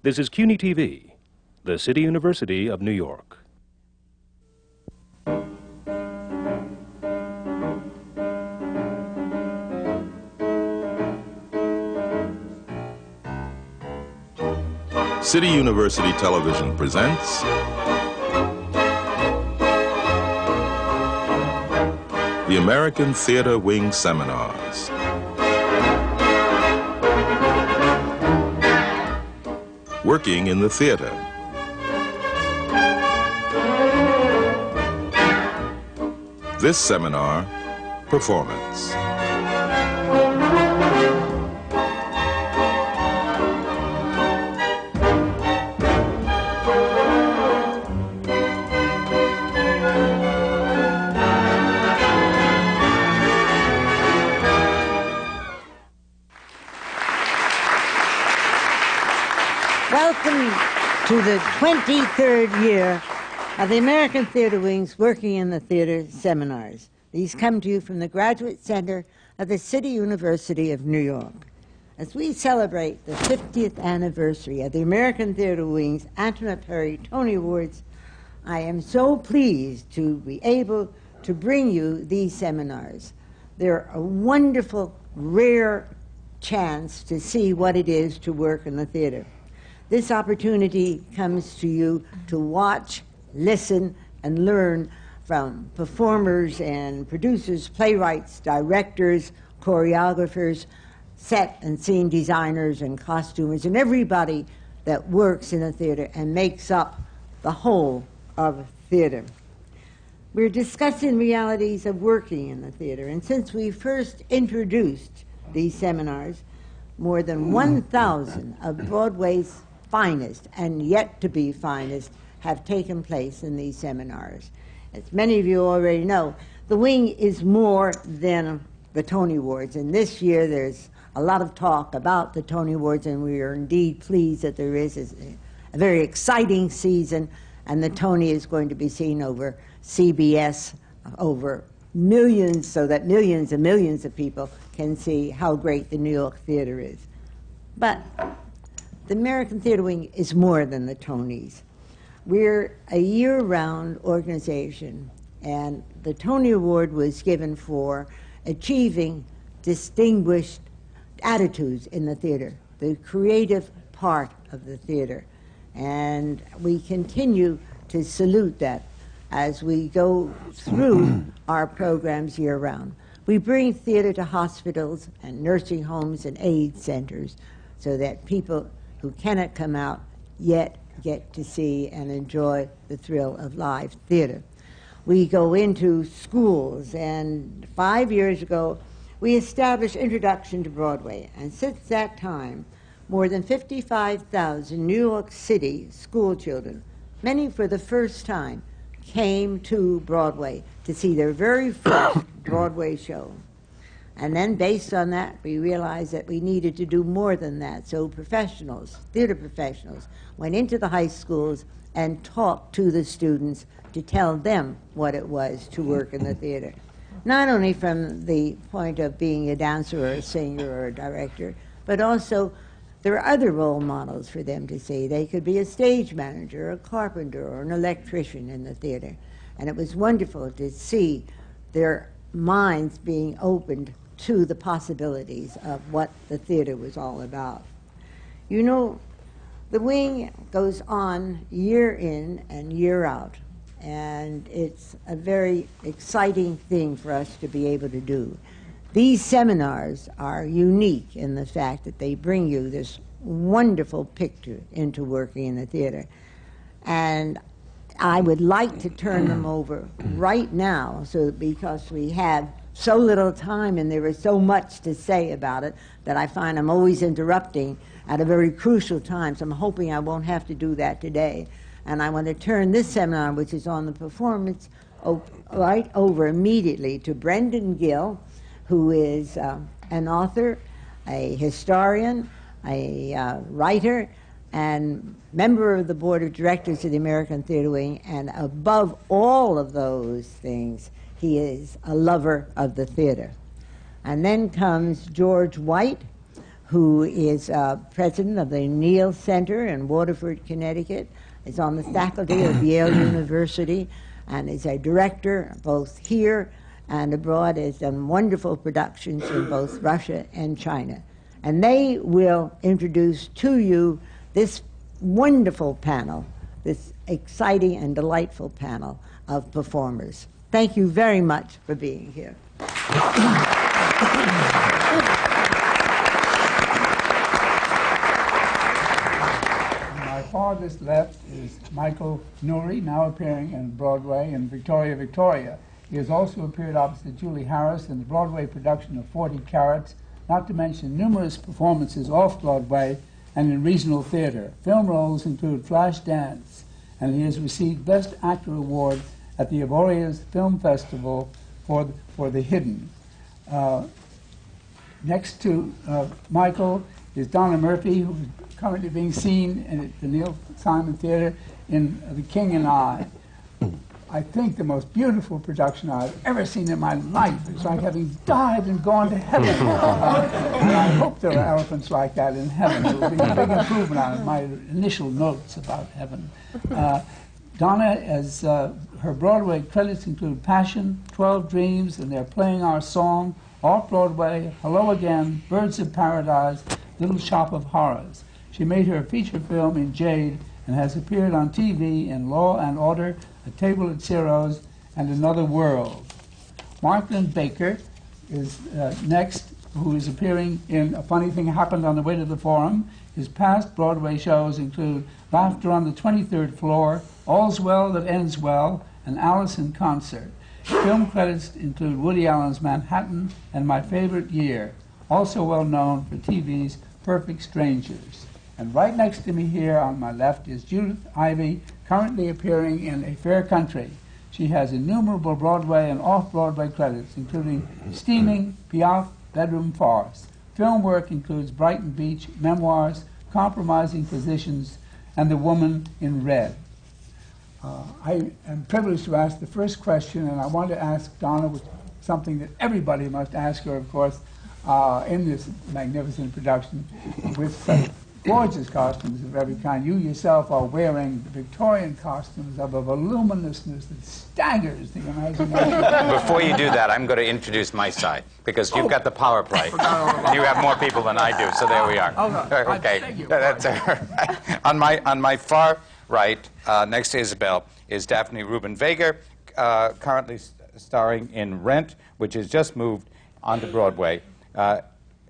This is CUNY TV, the City University of New York. City University Television presents the American Theater Wing Seminars. Working in the theater. This seminar, performance. The 23rd year of the American Theater Wing's Working in the Theater seminars. These come to you from the Graduate Center of the City University of New York. As we celebrate the 50th anniversary of the American Theater Wing's Antoinette Perry Tony Awards, I am so pleased to be able to bring you these seminars. They're a wonderful, rare chance to see what it is to work in the theater. This opportunity comes to you to watch, listen, and learn from performers and producers, playwrights, directors, choreographers, set and scene designers, and costumers, and everybody that works in a theater and makes up the whole of theater. We're discussing realities of working in the theater, and since we first introduced these seminars, more than 1,000 of Broadway's finest and yet to be finest have taken place in these seminars. As many of you already know, the Wing is more than the Tony Awards, and this year there's a lot of talk about the Tony Awards, and we are indeed pleased that there is a, very exciting season, and the Tony is going to be seen over CBS, uh, over millions, so that millions and millions of people can see how great the New York theater is. But the American Theater Wing is more than the Tonys. We're a year round organization, and the Tony Award was given for achieving distinguished attitudes in the theater, the creative part of the theater. And we continue to salute that as we go through our programs year round. We bring theater to hospitals and nursing homes and aid centers so that people who cannot come out yet get to see and enjoy the thrill of live theater. We go into schools, and five years ago, we established Introduction to Broadway, and since that time, more than 55,000 New York City school children, many for the first time, came to Broadway to see their very first Broadway show. And then, based on that, we realized that we needed to do more than that. So, professionals, theater professionals, went into the high schools and talked to the students to tell them what it was to work in the theater. Not only from the point of being a dancer or a singer or a director, but also there are other role models for them to see. They could be a stage manager, a carpenter, or an electrician in the theater. And it was wonderful to see their minds being opened to the possibilities of what the theater was all about. You know, the wing goes on year in and year out, and it's a very exciting thing for us to be able to do. These seminars are unique in the fact that they bring you this wonderful picture into working in the theater. And I would like to turn them over right now, so because we have so little time and there is so much to say about it that I find I'm always interrupting at a very crucial time. So I'm hoping I won't have to do that today. And I want to turn this seminar, which is on the performance, right over immediately to Brendan Gill, who is uh, an author, a historian, a uh, writer, and member of the board of directors of the American Theater Wing, and above all of those things, he is a lover of the theater. And then comes George White, who is uh, president of the Neal Center in Waterford, Connecticut, is on the faculty of Yale University, and is a director both here and abroad. Has done wonderful productions in both Russia and China. And they will introduce to you this wonderful panel, this exciting and delightful panel of performers. Thank you very much for being here. My farthest left is Michael Nouri, now appearing in Broadway in Victoria, Victoria. He has also appeared opposite Julie Harris in the Broadway production of 40 Carats, not to mention numerous performances off Broadway and in regional theater. Film roles include Flashdance, and he has received Best Actor Award at the Avoriaz Film Festival for the, for The Hidden. Uh, Next to uh, Michael is Donna Murphy, who is currently being seen at the Neil Simon Theater in The King and I. I think the most beautiful production I've ever seen in my life. It's like having died and gone to heaven. and I hope there are elephants like that in heaven. It will be a big improvement on my initial notes about heaven. Uh, Donna, as uh, her Broadway credits include Passion, 12 Dreams, and They're Playing Our Song, Off Broadway, Hello Again, Birds of Paradise, Little Shop of Horrors. She made her feature film in Jade and has appeared on TV in Law and Order, A Table at Ciro's, and Another World. Mark Linn-Baker is uh, next, who is appearing in A Funny Thing Happened on the Way to the Forum. His past Broadway shows include Laughter on the 23rd Floor, All's Well That Ends Well, and Alice in Concert. Film credits include Woody Allen's Manhattan and My Favorite Year, also well known for TV's Perfect Strangers. And right next to me here on my left is Judith Ivey, currently appearing in A Fair Country. She has innumerable Broadway and off-Broadway credits, including Steaming, Piaf, Bedroom Farce. Film work includes Brighton Beach, Memoirs, Compromising Positions, and The Woman in Red. Uh, I am privileged to ask the first question, and I want to ask Donna something that everybody must ask her, of course, uh, in this magnificent production with such gorgeous costumes of every kind. You yourself are wearing the Victorian costumes of a voluminousness that staggers the imagination. Before you do that, I'm going to introduce my side because you've got the power play. You have more people than I do, so there we are. Oh, no. I Okay. beg your That's all right. on my on my far right, uh, next to Isabel, is Daphne Rubin Vega, uh, currently s- starring in Rent, which has just moved onto Broadway. Uh,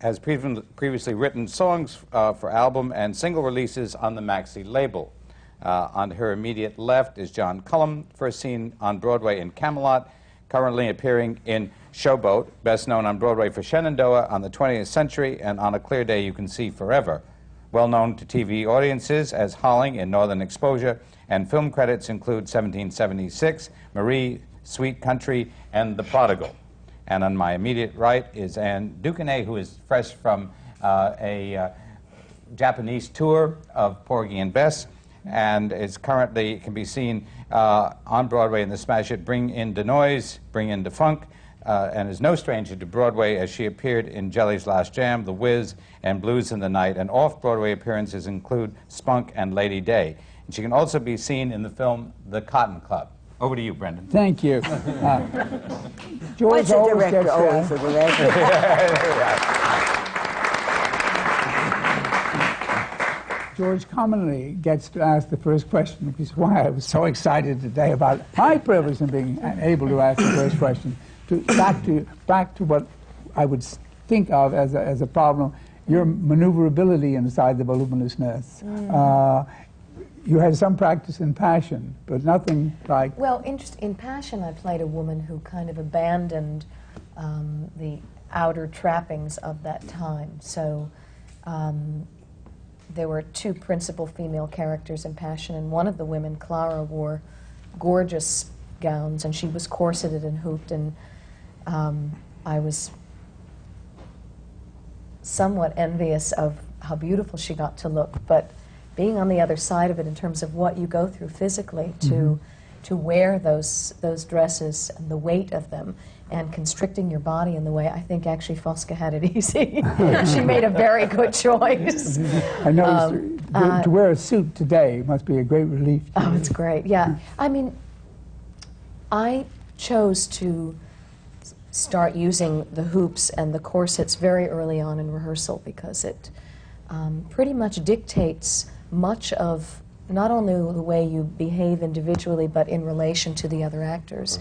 has previ- previously written songs uh, for album and single releases on the Maxi label. Uh, on her immediate left is John Cullum, first seen on Broadway in Camelot, currently appearing in Showboat, best known on Broadway for Shenandoah on the 20th Century and On a Clear Day You Can See Forever. Well known to TV audiences as Holling in Northern Exposure, and film credits include 1776, Marie, Sweet Country, and The Prodigal. And on my immediate right is Ann Duquesnay, who is fresh from uh, a uh, Japanese tour of Porgy and Bess, and is currently can be seen uh, on Broadway in the smash hit "Bring in the Noise, Bring in the Funk," uh, and is no stranger to Broadway as she appeared in Jelly's Last Jam, The Wiz, and Blues in the Night. And off-Broadway appearances include Spunk and Lady Day. And she can also be seen in the film The Cotton Club. Over to you, Brendan. Thank you. Uh, George What's the always director gets always to, the director? George commonly gets to ask the first question, which is why I was so excited today about my privilege in being able to ask the first question. To, back, to, back to what I would think of as a, as a problem, your maneuverability inside the voluminousness. Uh, you had some practice in passion, but nothing like Well, interest, in Passion, I played a woman who kind of abandoned um, the outer trappings of that time. So um, there were two principal female characters in Passion, and one of the women, Clara, wore gorgeous gowns, and she was corseted and hooped, and um, I was somewhat envious of how beautiful she got to look, but being on the other side of it in terms of what you go through physically to mm-hmm. to wear those those dresses and the weight of them and constricting your body in the way I think actually Fosca had it easy. she made a very good choice. I noticed um, to, uh, to wear a suit today must be a great relief. to Oh, you. it's great. Yeah. I mean, I chose to start using the hoops and the corsets very early on in rehearsal because it um, pretty much dictates much of not only the way you behave individually but in relation to the other actors.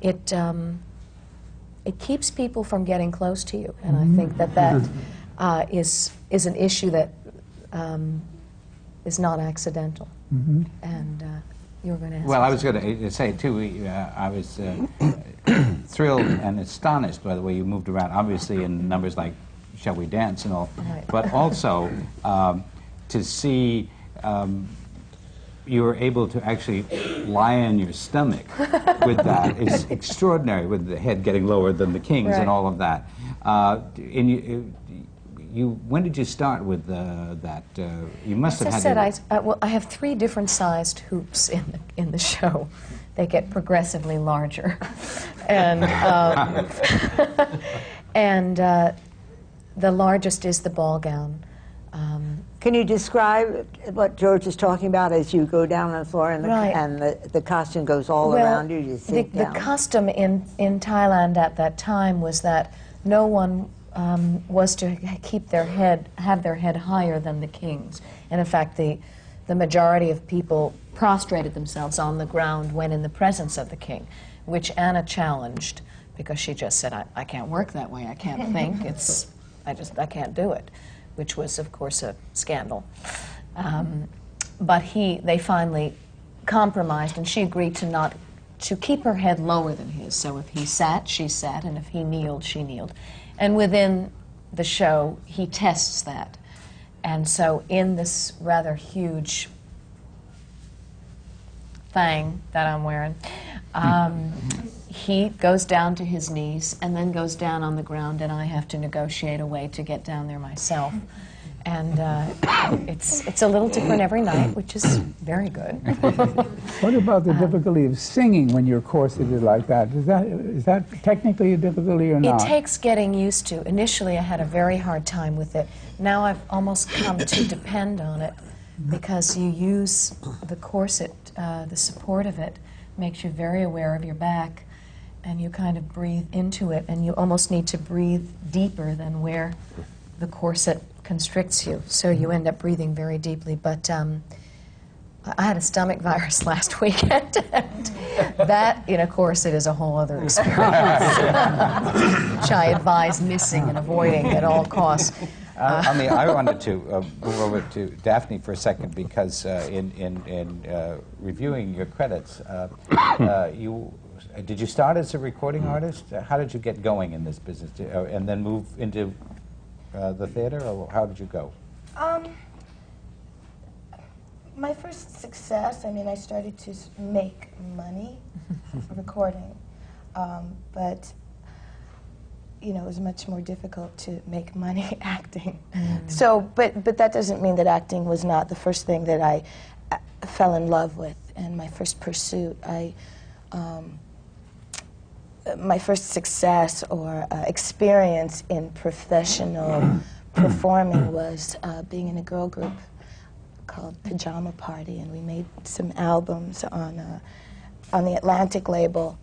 It, um, it keeps people from getting close to you, and I think that that uh, is, is an issue that um, is not accidental. And uh, you were going to ask. Well, I was going to say too. we, Uh, I was uh, thrilled and astonished by the way you moved around. Obviously, in numbers like "Shall We Dance" and all, Right. but also um, to see um, you were able to actually lie on your stomach with that is extraordinary. With the head getting lower than the king's Right. and all of that. Uh, and you, you, when did you start with uh, that? Uh, you must As have I had. said, I, uh, well, I have three different sized hoops in the, in the show. They get progressively larger. and um, and uh, the largest is the ball gown. Um, Can you describe what George is talking about as you go down on the floor and the, Right. and the, the costume goes all well, around you? You the, the custom in, in Thailand at that time was that no one um, was to keep their head, have their head higher than the king's. And in fact, the, the majority of people prostrated themselves on the ground when in the presence of the king, which Anna challenged because she just said, I, I can't work that way. I can't think. It's, I just, I can't do it, which was, of course, a scandal. Um, but he, they finally compromised, and she agreed to not to keep her head lower than his. So if he sat, she sat, and if he kneeled, she kneeled. And within the show, he tests that. And so in this rather huge thing that I'm wearing, um, he goes down to his knees and then goes down on the ground, and I have to negotiate a way to get down there myself. And uh, it's, it's a little different every night, which is very good. What about the difficulty of singing when you're corseted like that? Is that is that technically a difficulty or not? It takes getting used to. Initially, I had a very hard time with it. Now I've almost come to depend on it because you use the corset, uh, the support of it makes you very aware of your back, and you kind of breathe into it, and you almost need to breathe deeper than where the corset constricts you. So you end up breathing very deeply. But um, I I had a stomach virus last weekend, and that in a corset is a whole other experience, which I advise missing and avoiding at all costs. Uh, I mean, I wanted to uh, move over to Daphne for a second because uh, in, in, in uh, reviewing your credits, uh, uh, you did you start as a recording artist? How did you get going in this business, Did- uh, and then move into uh, the theater, or how did you go? Um, my first success, I mean, I started to make money recording, um, but you know, it was much more difficult to make money acting. So, but but that doesn't mean that acting was not the first thing that I uh, fell in love with and my first pursuit. I. Um, my first success or uh, experience in professional performing was uh, being in a girl group called Pajama Party, and we made some albums on uh, on the Atlantic label,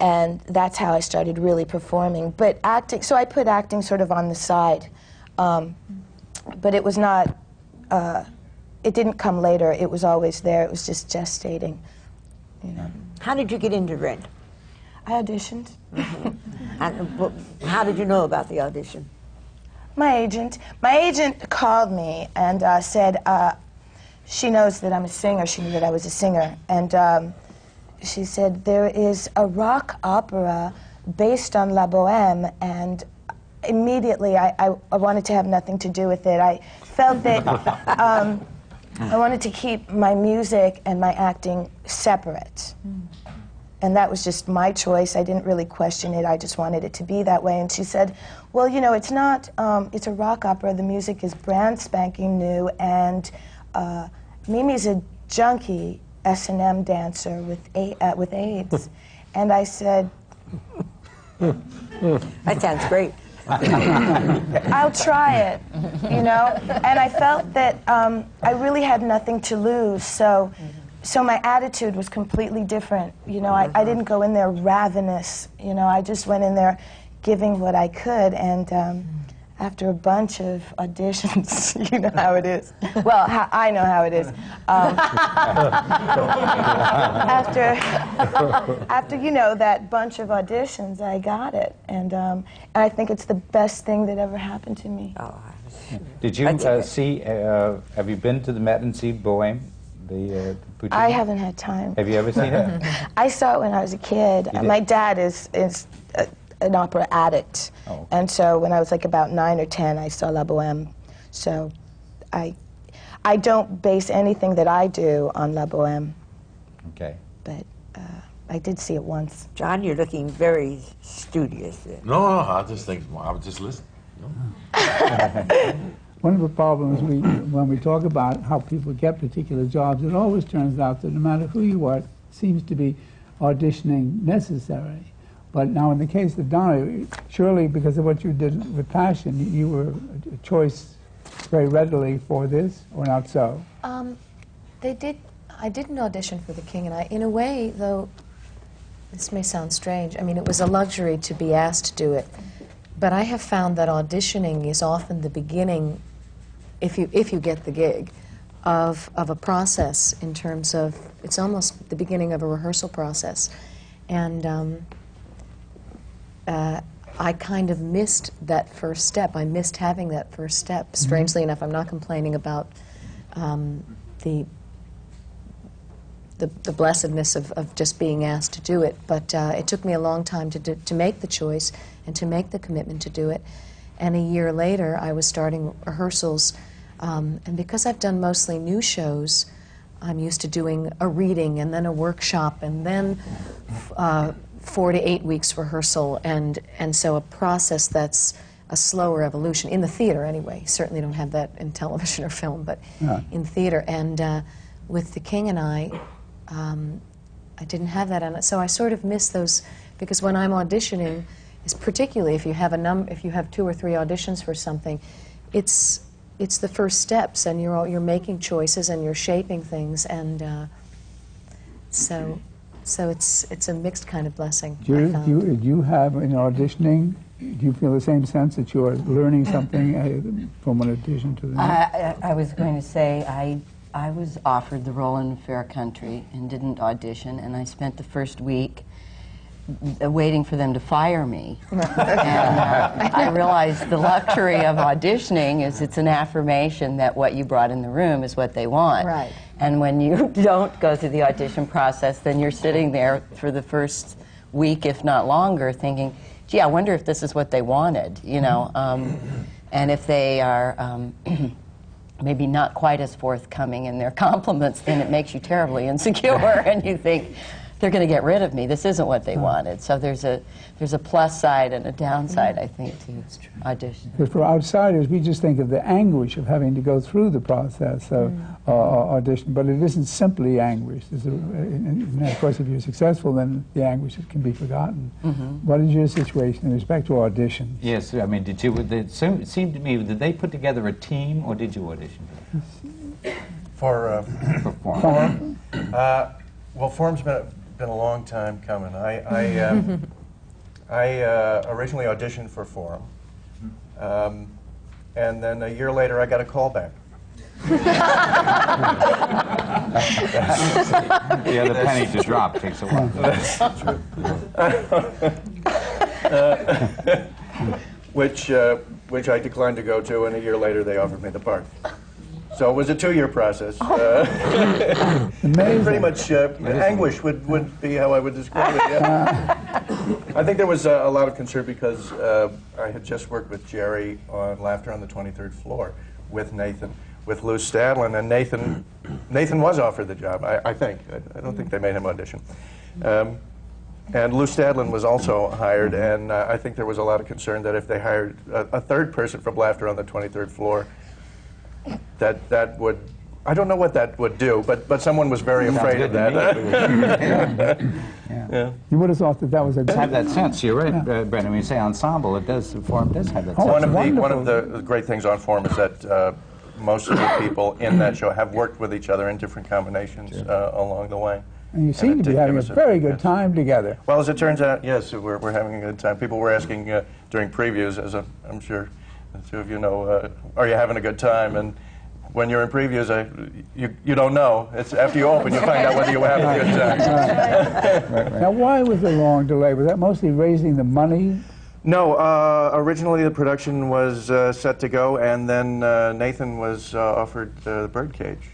and that's how I started really performing. But acting, so I put acting sort of on the side, um, but it was not. Uh, it didn't come later. It was always there. It was just gestating, you know. How did you get into Rent? I auditioned. And wh- how did you know about the audition? My agent. My agent called me and uh, said uh, she knows that I'm a singer. She knew that I was a singer, and um, she said there is a rock opera based on La Boheme, and immediately I, I, I wanted to have nothing to do with it. I felt that um, I wanted to keep my music and my acting separate. And that was just my choice. I didn't really question it. I just wanted it to be that way. And she said, Well, you know, it's not, um, it's a rock opera. The music is brand spanking new. And uh, Mimi's a junkie. S and M dancer with a, uh, with AIDS, and I said, That sounds great. I'll try it, you know. And I felt that um, I really had nothing to lose, so so my attitude was completely different. You know, I, I didn't go in there ravenous. You know, I just went in there giving what I could, and um, after a bunch of auditions, you know how it is. Well, ho- I know how it is. Um, after after you know that bunch of auditions, I got it, and um, and I think it's the best thing that ever happened to me. Oh, did you uh, see, uh, have you been to the Met and see Bohème? The, uh, Puccini? I haven't had time. Have you ever seen it? I saw it when I was a kid. You did? My dad is is a, an opera addict, Oh, okay. and so when I was like about nine or ten, I saw La Boheme. So, I I don't base anything that I do on La Boheme, Okay. but uh, I did see it once. John, you're looking very studious. there. No, no, I just think, I was just listening. One of the problems we, when we talk about how people get particular jobs, it always turns out that no matter who you are, it seems to be auditioning necessary. But now, in the case of Donna, surely because of what you did with Passion, you were a choice very readily for this, or not so? Um, they did. I didn't audition for The King and I. In a way, though, this may sound strange. I mean, it was a luxury to be asked to do it, but I have found that auditioning is often the beginning, if you if you get the gig, of of a process in terms of it's almost the beginning of a rehearsal process, and. Um, uh, I kind of missed that first step. I missed having that first step. Strangely enough, I'm not complaining about um, the, the the blessedness of, of just being asked to do it, but uh, it took me a long time to do, to make the choice and to make the commitment to do it. And a year later, I was starting rehearsals, um, and because I've done mostly new shows, I'm used to doing a reading and then a workshop and then uh, four to eight weeks rehearsal, and and so a process that's a slower evolution in the theater anyway. Certainly don't have that in television or film, but Yeah. in theater. And uh, with The King and I, um, I didn't have that, and so I sort of miss those because when I'm auditioning, is particularly if you have a num if you have two or three auditions for something, it's it's the first steps, and you're all, you're making choices and you're shaping things, and uh, so so it's it's a mixed kind of blessing. Do I you, found. do you, do you have in auditioning, do you feel the same sense that you are learning something uh, from one audition to the next? I, I I was going to say, I, I was offered the role in Fair Country and didn't audition, and I spent the first week waiting for them to fire me. and uh, I realized the luxury of auditioning is it's an affirmation that what you brought in the room is what they want. Right. And when you don't go through the audition process, then you're sitting there for the first week, if not longer, thinking, gee, I wonder if this is what they wanted, you know? Um, and if they are um, maybe not quite as forthcoming in their compliments, then it makes you terribly insecure, and you think, they're going to get rid of me. This isn't what they wanted. So there's a there's a plus side and a downside, I think, to audition. Because for outsiders, we just think of the anguish of having to go through the process of uh, audition, but it isn't simply anguish. A, and of course, if you're successful, then the anguish can be forgotten. What is your situation in respect to audition? Yes, I mean, did you, it seemed seemed to me, did they put together a team, or did you audition For, uh, for Forum? uh, well, Forum's been, been a long time coming. I, I, um, I uh, originally auditioned for Forum, um, and then a year later I got a call back. yeah, The penny to drop takes a while. which, uh, which I declined to go to, and a year later they offered me the part. So it was a two-year process. Uh, Amazing. pretty much uh, anguish would, would be how I would describe it. Yeah. I think there was uh, a lot of concern because uh, I had just worked with Jerry on Laughter on the 23rd Floor with Nathan, with Lou Stadlen, and Nathan, Nathan was offered the job. I, I think. I, I don't think they made him audition. Um, and Lou Stadlen was also hired, and uh, I think there was a lot of concern that if they hired a, a third person from Laughter on the 23rd Floor, that that would I don't know what that would do, but, but someone was very afraid of that. yeah. You would have thought that that was a does have that sense. You're right, uh, Brendan. When you say ensemble, it does. Forum does have that Oh, sense. One of, the, wonderful. one of the great things on Forum is that uh, most of the people in that show have worked with each other in different combinations uh, along the way. And you seem it to be having a very good yes. time together. Well, as it turns out, yes, we're, we're having a good time. People were asking uh, during previews, as I'm, I'm sure the two of you know, uh, are you having a good time? And when you're in previews, I, you, you don't know. It's after you open, you find out whether you were having a good time. Now, why was the long delay? Was that mostly raising the money? No, uh, originally the production was uh, set to go, and then uh, Nathan was uh, offered uh, the Birdcage.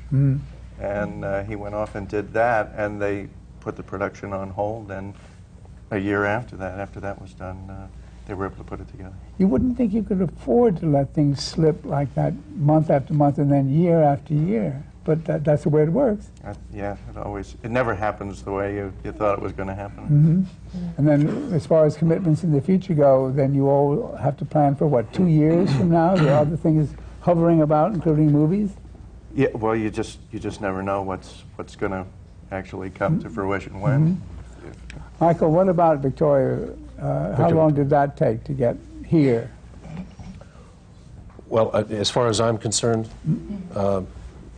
And uh, he went off and did that, and they put the production on hold. And a year after that, after that was done, uh, they were able to put it together. You wouldn't think you could afford to let things slip like that month after month and then year after year. But that, that's the way it works. Uh, yeah, it always, it never happens the way you, you thought it was going to happen. And then, as far as commitments in the future go, then you all have to plan for what, two years from now? There are other things hovering about, including movies? Yeah, well, you just, you just never know what's, what's going to actually come to fruition when. Michael, what about Victoria? Uh, how long did that take to get here? Well, uh, as far as I'm concerned, uh,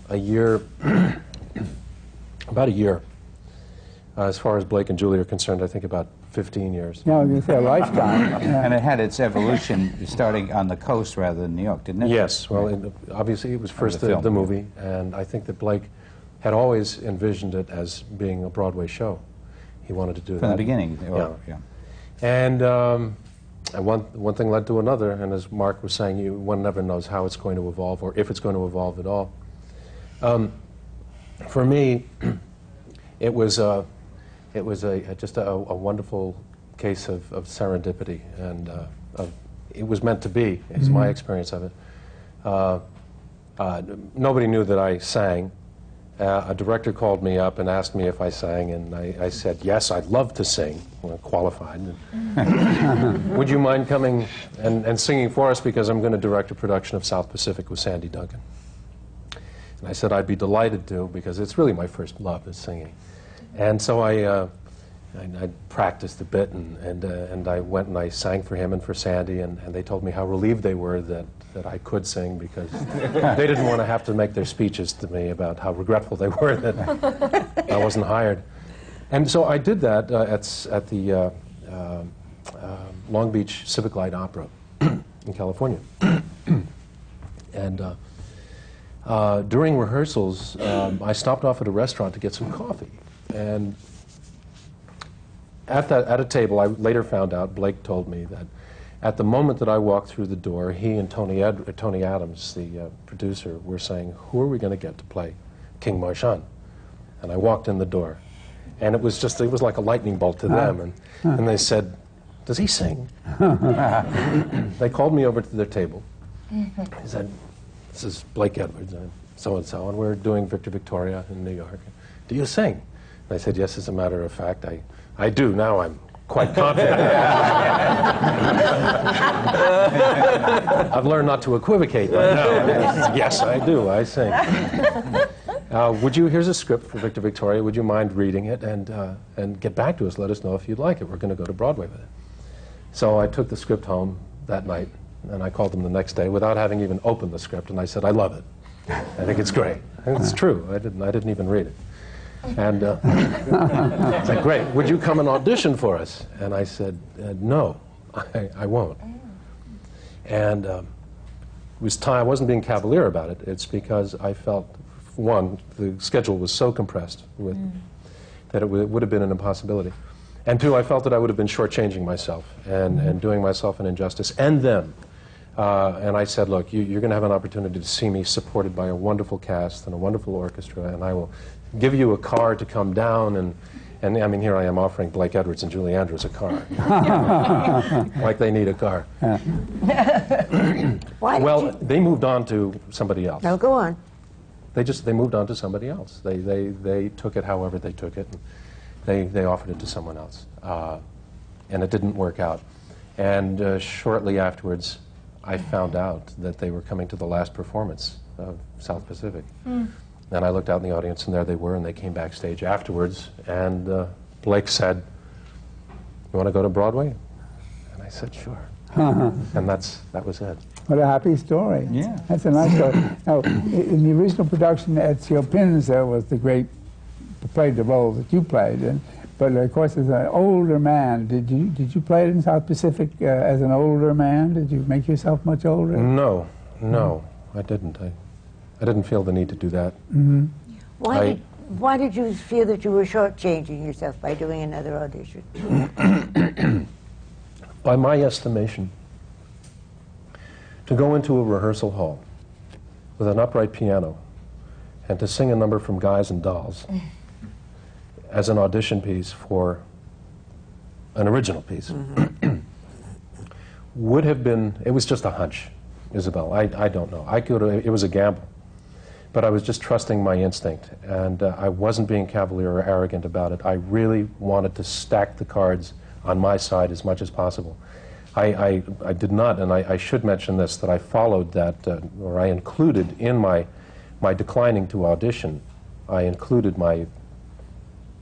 a year, about a year. Uh, as far as Blake and Julie are concerned, I think about 15 years. Yeah, I was going to say a lifetime. Yeah. And it had its evolution starting on the coast rather than New York, didn't it? Yes, well, it, obviously it was first the the, film, the yeah. movie, and I think that Blake had always envisioned it as being a Broadway show. He wanted to do that From the beginning. or- Yeah. And, um, and one, one thing led to another, and as Mark was saying, you, one never knows how it's going to evolve or if it's going to evolve at all. Um, for me, it was, uh, it was a, a- just a, a wonderful case of, of serendipity, and uh, of, it was meant to be, is my experience of it. Uh, uh, nobody knew that I sang. Uh, a director called me up and asked me if I sang, and I, I said, yes, I'd love to sing, well, qualified. Would you mind coming and, and singing for us because I'm going to direct a production of South Pacific with Sandy Duncan? And I said I'd be delighted to because it's really my first love is singing. And so I, uh, I, I practiced a bit and, and, uh, and I went and I sang for him and for Sandy and, and they told me how relieved they were that, that I could sing because they didn't want to have to make their speeches to me about how regretful they were that I wasn't hired. And so I did that uh, at, at the uh, uh, uh, Long Beach Civic Light Opera in California. and uh, uh, during rehearsals, um, I stopped off at a restaurant to get some coffee. And at, that, at a table, I later found out, Blake told me that at the moment that I walked through the door, he and Tony, Ed, uh, Tony Adams, the uh, producer, were saying, Who are we going to get to play King Marchand? And I walked in the door. And it was just, it was like a lightning bolt to them. And, and they said, Does he sing? they called me over to their table. He said, This is Blake Edwards, and so and so, and we're doing Victor Victoria in New York. Do you sing? And I said, Yes, as a matter of fact, I, I do. Now I'm quite confident. I've learned not to equivocate, yes, I do. I sing. Uh, would you? Here's a script for Victor Victoria. Would you mind reading it and uh, and get back to us? Let us know if you'd like it. We're going to go to Broadway with it. So I took the script home that night, and I called them the next day without having even opened the script, and I said, "I love it. I think it's great." And it's true. I didn't. I didn't even read it. And uh, I said, "Great. Would you come and audition for us?" And I said, uh, "No, I, I won't." And um, it was time. I wasn't being cavalier about it. It's because I felt, one, the schedule was so compressed with, that it, w- it would have been an impossibility. And two, I felt that I would have been shortchanging myself and, and doing myself an injustice and them. Uh, and I said, look, you, you're going to have an opportunity to see me supported by a wonderful cast and a wonderful orchestra, and I will give you a car to come down. And, and I mean, here I am offering Blake Edwards and Julie Andrews a car. like they need a car. Why Well, you... they moved on to somebody else. No, go on. They just they moved on to somebody else. They they they took it however they took it. And they they offered it to someone else, uh, and it didn't work out. And uh, shortly afterwards, I found out that they were coming to the last performance of South Pacific, And I looked out in the audience, and there they were, and they came backstage afterwards. And uh, Blake said, "You want to go to Broadway?" And I said, "Sure." and that's that was it. What a happy story. Yeah. That's a nice story. now, in the original production, Ezio Pinza was the great, played the role that you played. And, but of course, as an older man, did you did you play it in South Pacific uh, as an older man? Did you make yourself much older? No, no, I didn't. I, I didn't feel the need to do that. Mm-hmm. Why I- did, why did you feel that you were shortchanging yourself by doing another audition? By my estimation, to go into a rehearsal hall with an upright piano and to sing a number from Guys and Dolls as an audition piece for an original piece mm-hmm. would have been, it was just a hunch, Isabel. I, I don't know. I could, it was a gamble. But I was just trusting my instinct, and uh, I wasn't being cavalier or arrogant about it. I really wanted to stack the cards on my side as much as possible. I, I, I did not, and I, I should mention this, that I followed that, uh, or I included in my, my declining to audition, I included my,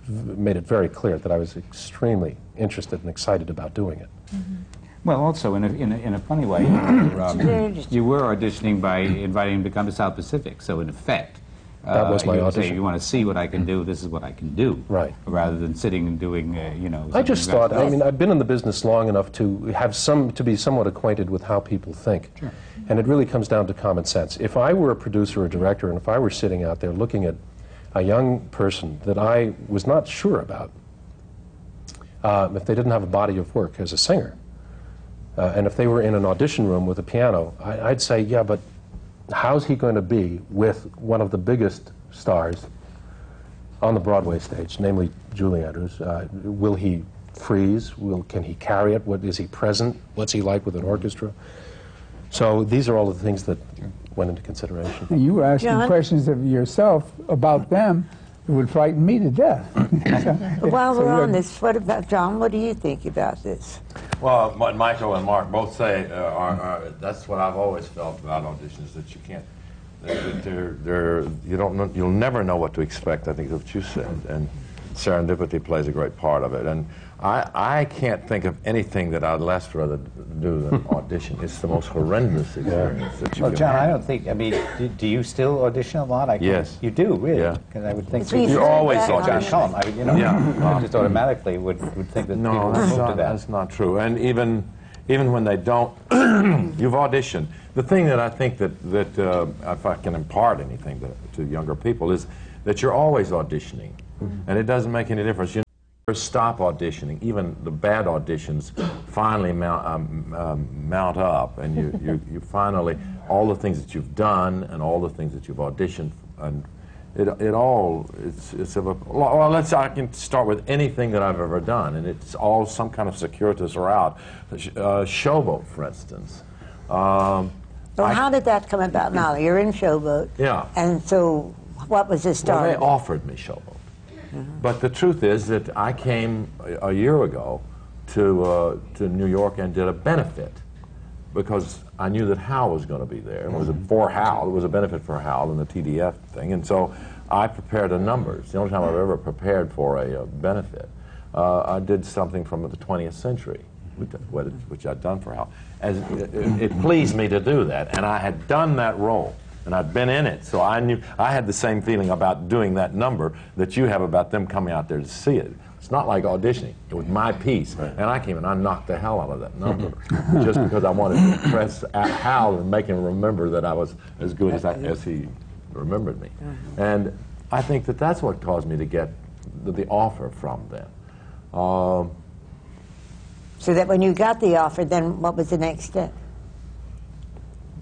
made it very clear that I was extremely interested and excited about doing it. Well, also, in a, in a, in a funny way, you were, um, you were auditioning by inviting him to come to South Pacific. So, in effect, That was my you would say, audition. you want to see what I can do, this is what I can do. Right. Rather than sitting and doing, uh, you know. I just thought, I mean, I've been in the business long enough to have some, to be somewhat acquainted with how people think. And it really comes down to common sense. If I were a producer or director, and if I were sitting out there looking at a young person that I was not sure about, uh, if they didn't have a body of work as a singer, uh, and if they were in an audition room with a piano, I, I'd say, yeah, but how's he going to be with one of the biggest stars on the Broadway stage, namely Julie Andrews? Uh, will he freeze? Will, can he carry it? What, is he present? What's he like with an orchestra? So these are all the things that went into consideration. You were asking John? questions of yourself about them that would frighten me to death. So- While so we're on this, what about, John, what do you think about this? Well, what Michael and Mark both say, uh, are, are, that's what I've always felt about auditions, that you can't, that that they're, they're, you don't know, you'll never know what to expect, I think is what you said. And serendipity plays a great part of it. And I, I can't think of anything that I'd less rather do than audition. It's the most horrendous experience that you Well, can John, I don't think, I mean, do, do you still audition a lot? I can't- Yes. You do, really? Yeah. Because I would think. It's You're always that John on- Cullum, I mean, you know, Yeah. I just automatically would, would think that people No, would that's move to not, that. that's not true. And even, even when they don't, you've auditioned. The thing that I think that, that uh, if I can impart anything to, to younger people is that you're always auditioning. And it doesn't make any difference. You never stop auditioning. Even the bad auditions finally mount, um, um, mount up. And you, you, you finally, all the things that you've done and all the things that you've auditioned and it, it all it's, it's of a well let's I can start with anything that I've ever done and it's all some kind of circuitous route uh, showboat for instance um, So I- how did that come about now? You're in Showboat. Yeah. And so what was the story? well, they offered me showboat but the truth is that I came a, a year ago to uh, to New York and did a benefit because I knew that Hal was going to be there. It was a, for Hal. It was a benefit for Hal and the TDF thing. And so I prepared a number. It's the only time I've ever prepared for a, uh benefit. Uh, I did something from the 20th century, which, which- which I'd done for Hal. As, it, it pleased me to do that, and I had done that role. And I'd been in it, so I knew I had the same feeling about doing that number that you have about them coming out there to see it. It's not like auditioning. It was my piece. And I came and I knocked the hell out of that number just because I wanted to impress Hal and make him remember that I was as good as, I, as he remembered me. And I think that that's what caused me to get the, the offer from them. Um, So that when you got the offer, then what was the next step?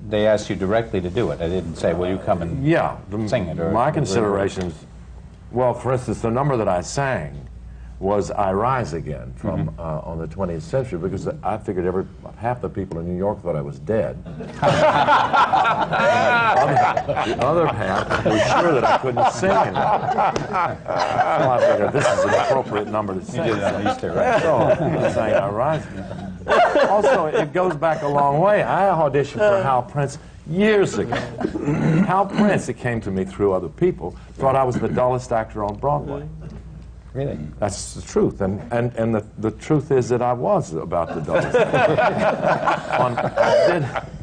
They asked you directly to do it. I didn't say, will you come and yeah, the, sing it? Or, my considerations, well, for instance, the number that I sang was I Rise Again from Mm-hmm. uh, on the 20th century because I figured every half the people in New York thought I was dead. other, the other half were sure that I couldn't sing I figured this is an appropriate number to sing. did it on Easter, right? So I sang I Rise Again. Also, it goes back a long way. I auditioned for Hal Prince years ago. Hal Prince, it came to me through other people, thought I was the dullest actor on Broadway. Really? That's the truth. And, and, and the, the truth is that I was about the dullest. on, I did-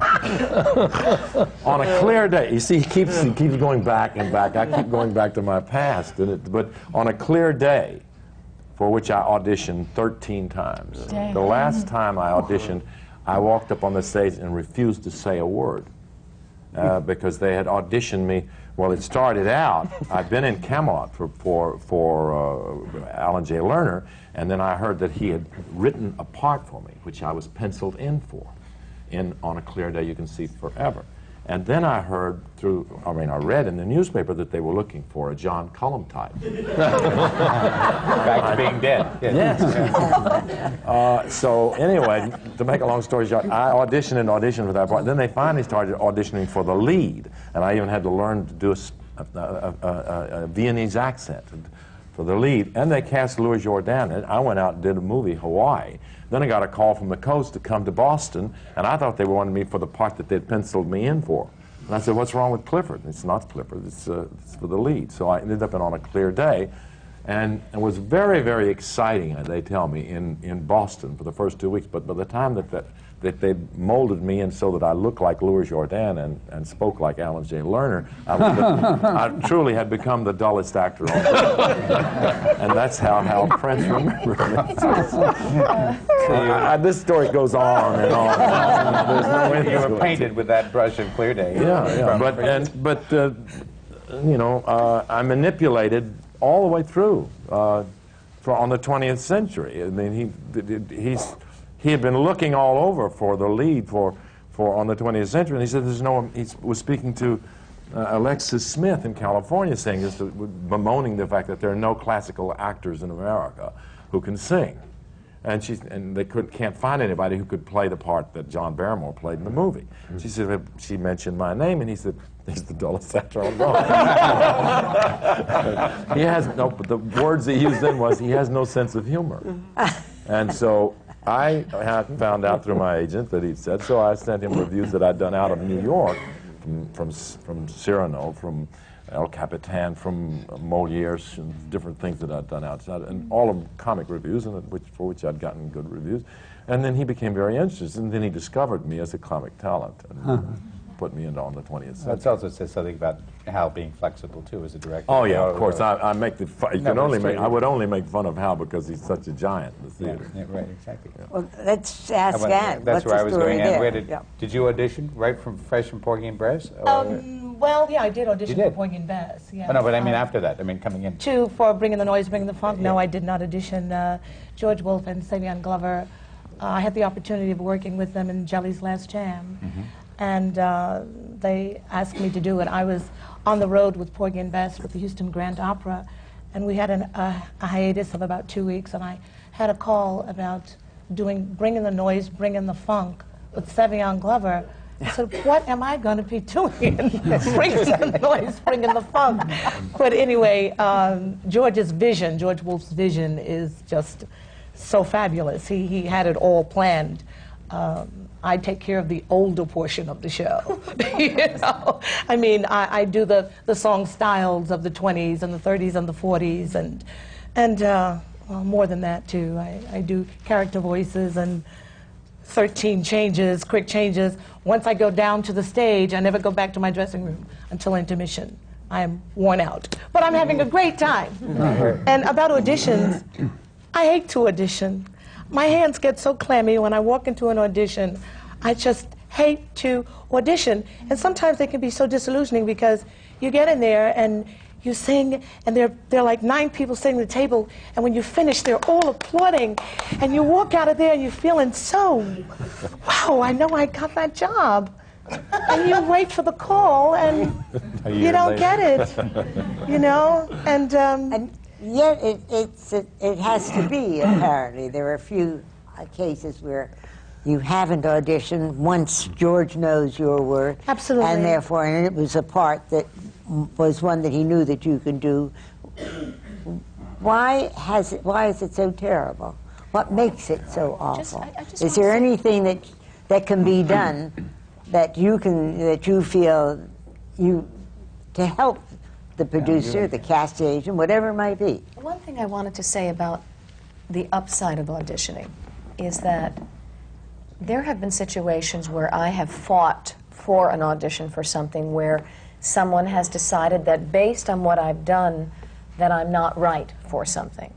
on a clear day, you see, he keeps, he keeps going back and back. I keep going back to my past. And it, but on a clear day, for which I auditioned 13 times, the last time I auditioned, I walked up on the stage and refused to say a word uh, because they had auditioned me. Well, it started out, I'd been in Camelot for, for, for uh, Alan J. Lerner, and then I heard that he had written a part for me, which I was penciled in for. In On a Clear Day You Can See Forever. And then I heard through, I mean, I read in the newspaper that they were looking for a John Cullum type. Back to being dead. Yes. uh, so anyway, to make a long story short, I auditioned and auditioned for that part. Then they finally started auditioning for the lead, and I even had to learn to do a Viennese accent for the lead. And they cast Louis Jourdan, and I went out and did a movie, Hawaii. Then I got a call from the coast to come to Boston, and I thought they wanted me for the part that they'd penciled me in for. And I said, "What's wrong with Clifford?" It's not Clifford. It's, uh, it's for the lead. So I ended up in on a clear day, and it was very, very exciting. They tell me in, in Boston for the first two weeks. But by the time that that, that they molded me in so that I looked like Louis Jourdan and, and spoke like Alan J. Lerner, I, I truly had become the dullest actor on and that's how Hal Prince remembered me. I- I- this story goes on and on. There's no You were painted with that brush of clear day. Yeah, yeah. But and, but uh, you know, uh, I manipulated all the way through uh, for on the 20th century. I mean, he he's he had been looking all over for the lead for for on the 20th century, and he said, "There's no." He was speaking to. Uh, Alexis Smith in California saying this, bemoaning the fact that there are no classical actors in America who can sing. And, she, and they could, can't find anybody who could play the part that John Barrymore played in the movie. She said, she mentioned my name, and he said, he's the dullest actor he has no, but the words he used then was, he has no sense of humor. And so I had found out through my agent that he'd said, so. I sent him reviews that I'd done out of New York, from, from, from Cyrano, from El Capitan, from Moliere's, and different things that I'd done outside, and all of comic reviews, and which, for which I'd gotten good reviews. And then he became very interested, and then he discovered me as a comic talent. And put me into on the 20th century. That also says something about Hal being flexible too as a director. Oh yeah, of course. I, I make the. Fu- you No, can only make. I would only make fun of Hal because he's such a giant in the theater. yeah, right, exactly. Well, let's ask went- Ann. That's What's where I was going. And where did Yeah. did you audition right from fresh from Porgy and Bess? Or- Um, well, yeah, I did audition You for did? Porgy and Bess. Yeah. oh, no, but I mean Um, after that. I mean coming in. Two for Bringing the Noise, Bringing the Funk. No, I did not audition. Uh, George Wolfe and Savion Glover. Uh, I had the opportunity of working with them in Jelly's Last Jam, and uh, they asked me to do it. I was on the road with Porgy and Bess with the Houston Grand Opera, and we had an, a, a hiatus of about two weeks, and I had a call about doing Bringing the Noise, Bringing the Funk with Savion Glover. I said, what am I going to be doing? bringing the noise, bringing the funk. But anyway, um, George's vision, George Wolfe's vision is just so fabulous. He, he had it all planned. Um, I take care of the older portion of the show. you know? I mean, I, I do the, the song styles of the 20s and the 30s and the 40s, and, and uh, well, more than that, too. I, I do character voices and 13 changes, quick changes. Once I go down to the stage, I never go back to my dressing room until intermission. I am worn out. But I'm having a great time. and about auditions, I hate to audition. My hands get so clammy when I walk into an audition. I just hate to audition. And sometimes they can be so disillusioning because you get in there and you sing, and there, there are like nine people sitting at the table, and when you finish, they're all applauding. And you walk out of there and you're feeling so, wow, I know I got that job. And you wait for the call, and you don't later. get it, you know? And, um, And yet, it, it's, it, it has to be, apparently. There are a few uh, cases where you haven't auditioned once George knows your work. Absolutely. And therefore, and it was a part that was one that he knew that you could do. Why, has it, why is it so terrible? What makes it so awful? I- I just is there anything that, that can be done that you can, that you feel you, to help the producer, the cast agent, whatever it might be. One thing I wanted to say about the upside of auditioning is that there have been situations where I have fought for an audition for something where someone has decided that based on what I've done that I'm not right for something.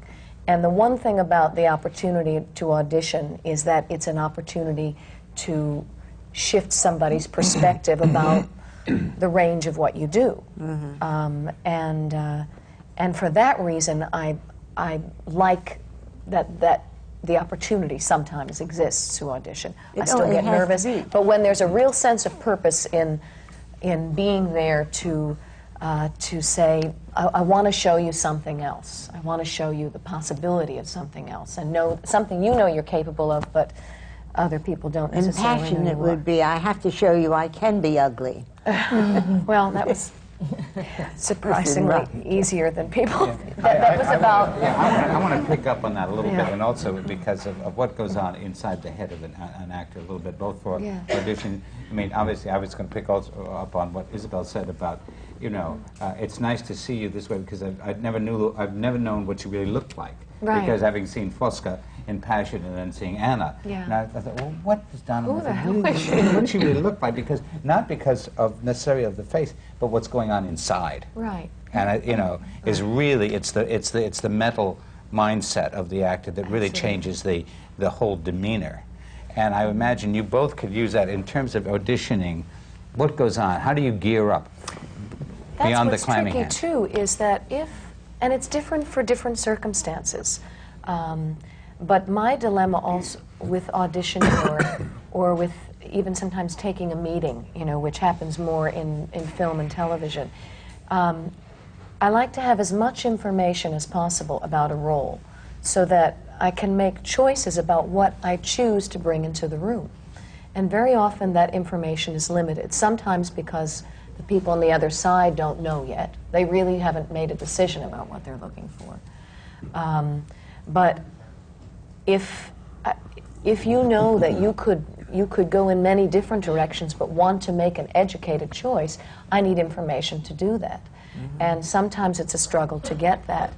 And the one thing about the opportunity to audition is that it's an opportunity to shift somebody's perspective about the range of what you do. Um, and, uh, and for that reason, I, I like that, that the opportunity sometimes exists to audition. I still oh, get nervous, but when there's a real sense of purpose in, in being there to, uh, to say, I, I want to show you something else. I want to show you the possibility of something else, and know something you know you're capable of, but other people don't And necessarily passion know it would be, I have to show you I can be ugly. Well, that was surprisingly easier than people. that, that was about. I wanna- I want to pick up on that a little Yeah. bit, and also because of, of what goes on inside the head of an, an actor a little bit, both for Yeah. audition. I mean, obviously, I was going to pick also up on what Isabel said about, you know, uh, it's nice to see you this way because I've, I've never knew, I've never known what you really looked like. Right. Because having seen Fosca in Passion and then seeing Anna, Yeah. and I, I thought, well, what does Donna Who Murphy the hell really- is she? what does she really look like? Because not because of necessarily of the face, but what's going on inside Right. and it, you know is really it's the it's the it's the mental mindset of the actor that really Absolutely. changes the the whole demeanor and i imagine you both could use that in terms of auditioning what goes on how do you gear up That's beyond what's the clamming tricky hand too is that if, and it's different for different circumstances. Um, but my dilemma also with auditioning or, or with even sometimes taking a meeting, you know, which happens more in, in film and television. Um, I like to have as much information as possible about a role so that I can make choices about what I choose to bring into the room. And very often that information is limited, sometimes because the people on the other side don't know yet. They really haven't made a decision about what they're looking for. Um, but if, uh, if you know that you could, you could go in many different directions but want to make an educated choice, I need information to do that. And sometimes it's a struggle to get that.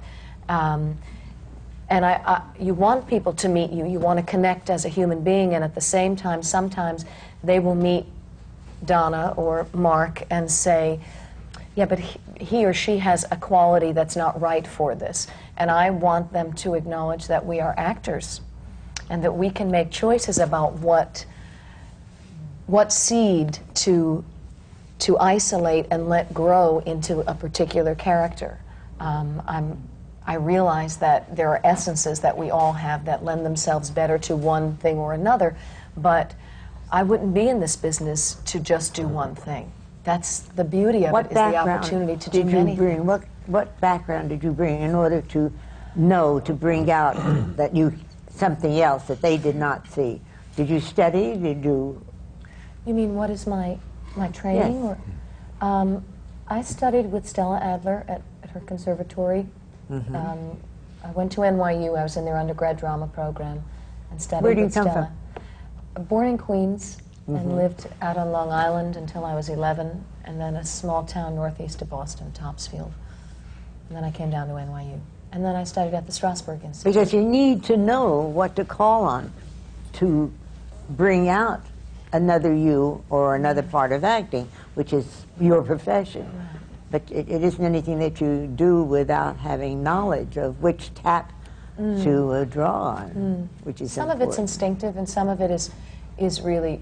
Um, and I, I, you want people to meet you, you want to connect as a human being, and at the same time, sometimes they will meet Donna or Mark and say, yeah, but he, or she has a quality that's not right for this. And I want them to acknowledge that we are actors and that we can make choices about what, what seed to, to isolate and let grow into a particular character. Um, I'm, I realize that there are essences that we all have that lend themselves better to one thing or another, but I wouldn't be in this business to just do one thing. That's the beauty of What it, is the opportunity to do did you many bring? What, what background did you bring in order to know, to bring out that you, something else that they did not see? Did you study? Did you, You mean what is my my training? Yes. Or, um, I studied with Stella Adler at, at her conservatory. Mm-hmm. Um, I went to NYU. I was in their undergrad drama program and studied Where do you with come Stella. Born in Queens Mm-hmm. and lived out on Long Island until I was 11, and then a small town northeast of Boston, Topsfield. And then I came down to NYU. And then I studied at the Strasberg Institute. because you need to know what to call on to bring out another you or another part of acting, which is your profession. But it, it isn't anything that you do without having knowledge of which tap to uh, draw on, which is Mm. Some of it's instinctive, and some of it is, is really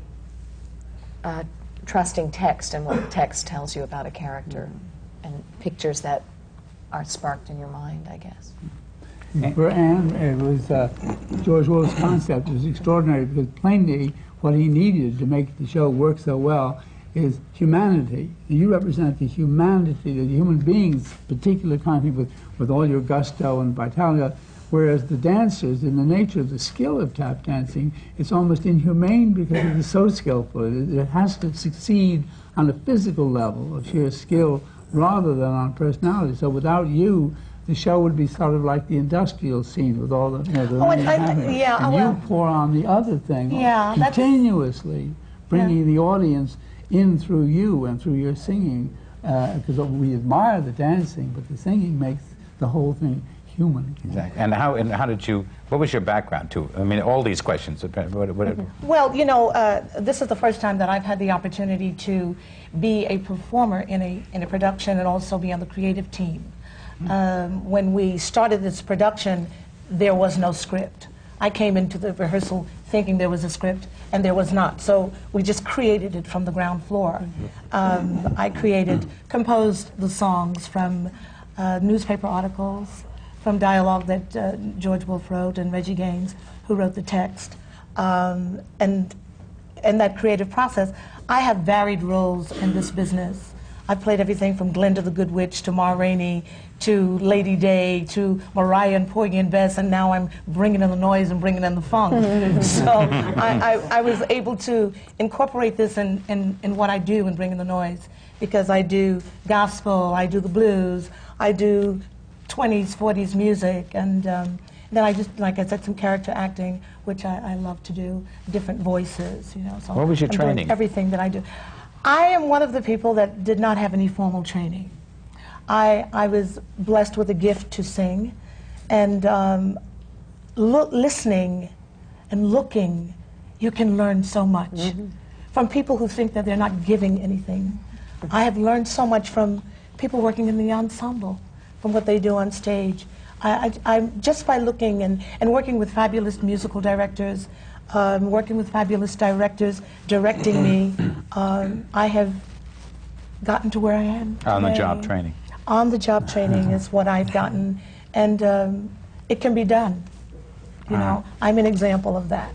uh, trusting text and what text tells you about a character, and pictures that are sparked in your mind, I guess. For Ann, it was uh, George Wolfe's concept was extraordinary because plainly what he needed to make the show work so well is humanity. You represent the humanity, the human beings, particular kind of people with, with all your gusto and vitality. Whereas the dancers, in the nature of the skill of tap dancing, it's almost inhumane because it is so skillful. It, it has to succeed on a physical level of sheer skill rather than on personality. So without you, the show would be sort of like the industrial scene with all the, you know, the Oh, and I- yeah, and well- you pour on the other thing Yeah, continuously bringing the audience in through you and through your singing, uh, because we admire the dancing, but the singing makes the whole thing human. Exactly. And how, and how did you, what was your background too? I mean, all these questions. What, what, Well, you know, uh, this is the first time that I've had the opportunity to be a performer in a, in a production and also be on the creative team. Um, when we started this production, there was no script. I came into the rehearsal thinking there was a script, and there was not. So we just created it from the ground floor. Um, I created, composed the songs from uh, newspaper articles, from dialogue that uh, George Wolfe wrote and Reggie Gaines, who wrote the text. Um, and in that creative process, I have varied roles in this business. I've played everything from Glinda the Good Witch to Ma Rainey to Lady Day to Mariah and Porgy and Bess, and now I'm bringing in the noise and bringing in the funk. so I, I, I, was able to incorporate this in, in, in what I do and bring in the noise because I do gospel, I do the blues, I do 20s, 40s music, and um, then I just, like I said, some character acting, which I, I love to do, different voices, you know. So what was your I'm training? Everything that I do. I am one of the people that did not have any formal training. I, I was blessed with a gift to sing, and um, lo- listening and looking, you can learn so much Mm-hmm. from people who think that they're not giving anything. I have learned so much from people working in the ensemble, from what they do on stage. I, I, I'm just by looking and, and working with fabulous musical directors, um, working with fabulous directors directing me, um, I have gotten to where I am. on the job training. On the job training is what I've gotten, and um, it can be done. You know, I'm an example of that.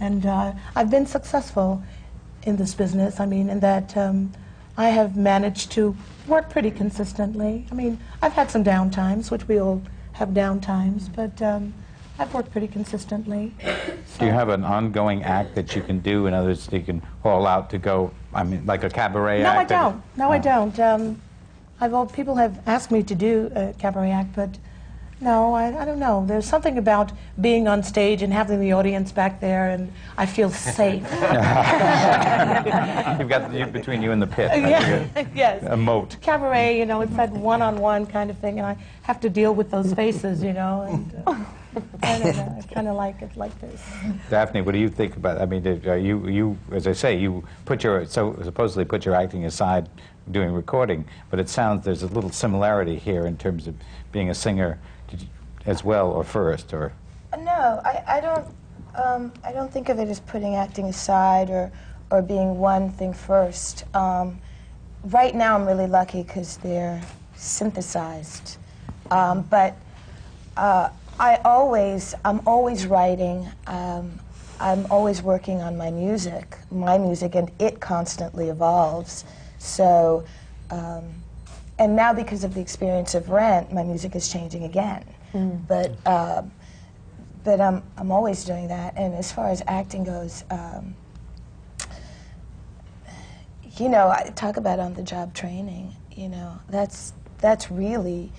And uh, I've been successful in this business. I mean, in that um, I have managed to work pretty consistently. I mean, I've had some downtimes, which we all have downtimes, but um, I've worked pretty consistently. Do you have an ongoing act that you can do? In other words, you can haul out to go, I mean, like a cabaret act? No, I don't. No, I don't. Um, I've people have asked me to do a cabaret act, but no, I, I don't know. There's something about being on stage and having the audience back there, and I feel safe. You've got you, between you and the pit. yeah, yes. A moat. Cabaret, you know, it's that one-on-one kind of thing, and I have to deal with those faces, you know. And, uh, I don't know. I kind of like it like this. Daphne, what do you think about? I mean, did, uh, you, you, as I say, you put your so supposedly put your acting aside, doing recording, but it sounds there's a little similarity here in terms of being a singer as well, or first, or No, I, I don't. Um, I don't think of it as putting acting aside or, or being one thing first. Um, right now, I'm really lucky because they're synthesized. Um, but uh, I always, I'm always writing. Um, I'm always working on my music, my music, and it constantly evolves. So, um, and now because of the experience of Rent, my music is changing again. But uh, but I'm, I'm always doing that. And as far as acting goes, um, you know, I talk about on the job training. You know, that's that's really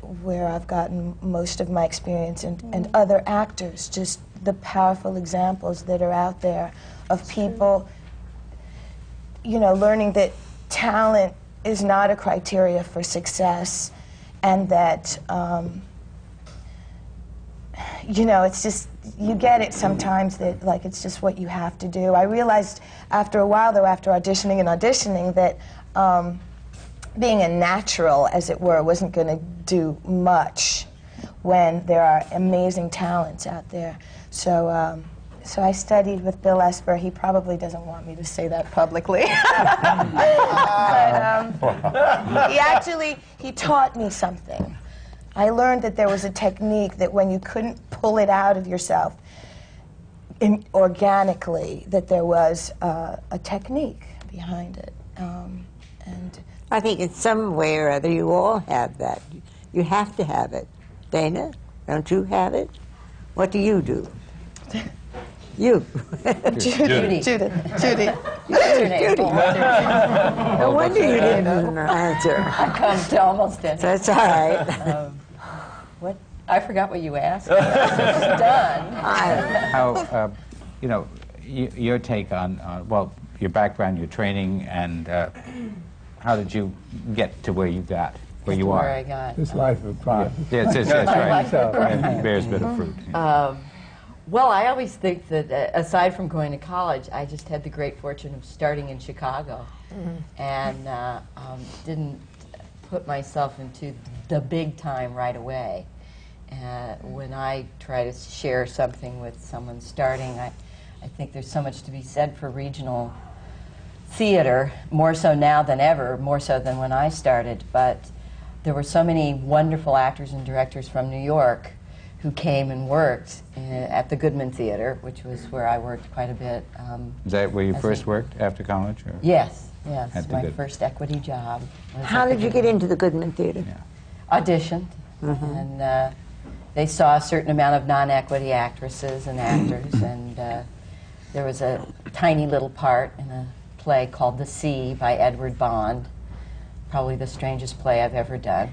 where I've gotten most of my experience, and, and other actors, just the powerful examples that are out there of people, you know, learning that talent is not a criteria for success, and that. Um, you know, it's just, you get it sometimes that, like, it's just what you have to do. I realized after a while, though, after auditioning and auditioning, that um, being a natural, as it were, wasn't going to do much when there are amazing talents out there. So, um, so I studied with Bill Esper. He probably doesn't want me to say that publicly. but um, he actually, he taught me something. I learned that there was a technique that when you couldn't pull it out of yourself in, organically, that there was uh, a technique behind it. Um, and I think in some way or other you all have that. You have to have it. Dana, don't you have it? What do you do? You. Judy, Judith, Judy. What's your? Judy. Oh, what's No your- wonder you didn't answer. I come to almost any. That's all right. What? I forgot what you asked. Done. How uh, you know y- your take on, uh, well, your background, your training, and uh, how did you get to where you got, where you are? Where are? I got. This life of crime. Yes, yes, that's right. So, It bears bitter fruit. Um, well, I always think that uh, aside from going to college, I just had the great fortune of starting in Chicago and uh, um, didn't put myself into the big time right away. Uh, when I try to share something with someone starting, I, I think there's so much to be said for regional theater, more so now than ever, more so than when I started. But there were so many wonderful actors and directors from New York who came and worked uh, at the Goodman Theater, which was where I worked quite a bit. Um, Is that where you first a- worked after college? Or? Yes, yes. At My Good- first equity job. was How did you Goodman. get into the Goodman Theater? auditioned, and uh, they saw a certain amount of non-equity actresses and actors, and uh, there was a tiny little part in a play called The Sea by Edward Bond, probably the strangest play I've ever done,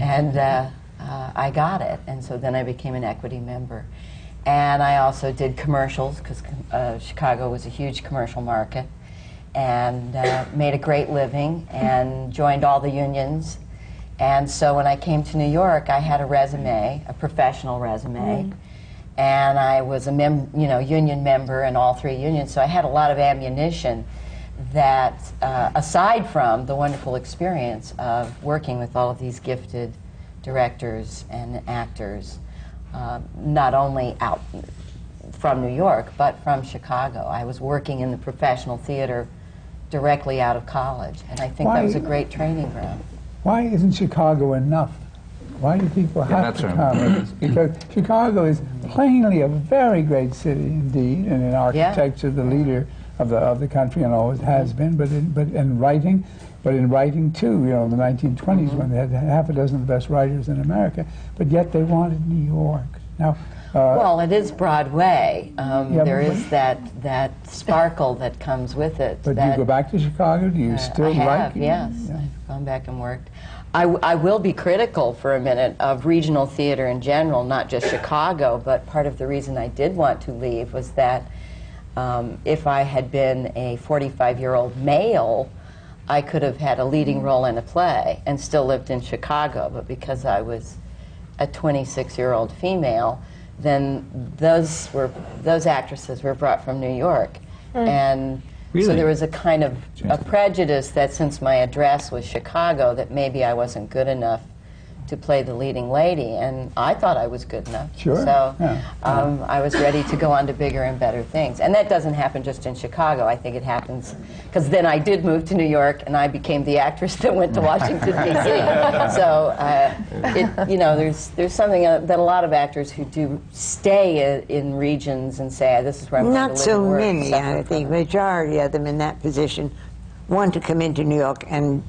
and uh, uh, I got it, and so then I became an equity member. And I also did commercials because uh, Chicago was a huge commercial market, and uh, made a great living and joined all the unions. And so when I came to New York, I had a resume, a professional resume, and I was a mem- you know union member in all three unions. So I had a lot of ammunition that, uh, aside from the wonderful experience of working with all of these gifted directors and actors, uh, not only out from New York, but from Chicago. I was working in the professional theater directly out of college, and I think that was a great training ground. Why isn't Chicago enough? Why do people have to right. come? with this? Because Chicago is plainly a very great city indeed, and in architecture, the leader of the of the country, and always has been. But in but in writing, but in writing too, you know, in the 1920s Mm-hmm. when they had half a dozen of the best writers in America, but yet they wanted New York. Now, Well, it is Broadway. Um, Yeah, there is that that sparkle that comes with it. but do you go back to Chicago? Do you uh, still I have, like it? yes. Yeah. I've gone back and worked. I, w- I will be critical for a minute of regional theater in general, not just Chicago, but part of the reason I did want to leave was that um, if I had been a 45 year old male, I could have had a leading role in a play and still lived in Chicago. But because I was a 26 year old female, then those were those actresses were brought from New York, hmm. and so there was a kind of a prejudice that since my address was Chicago, that maybe I wasn't good enough to play the leading lady, and I thought I was good enough. Sure, So yeah. um, I was ready to go on to bigger and better things, and that doesn't happen just in Chicago. I think it happens because then I did move to New York, and I became the actress that went to Washington D.C. so uh, it, you know, there's there's something uh, that a lot of actors who do stay in, in regions and say, "This is where I'm going to Not so and work," many, I think. Majority of them in that position want to come into New York and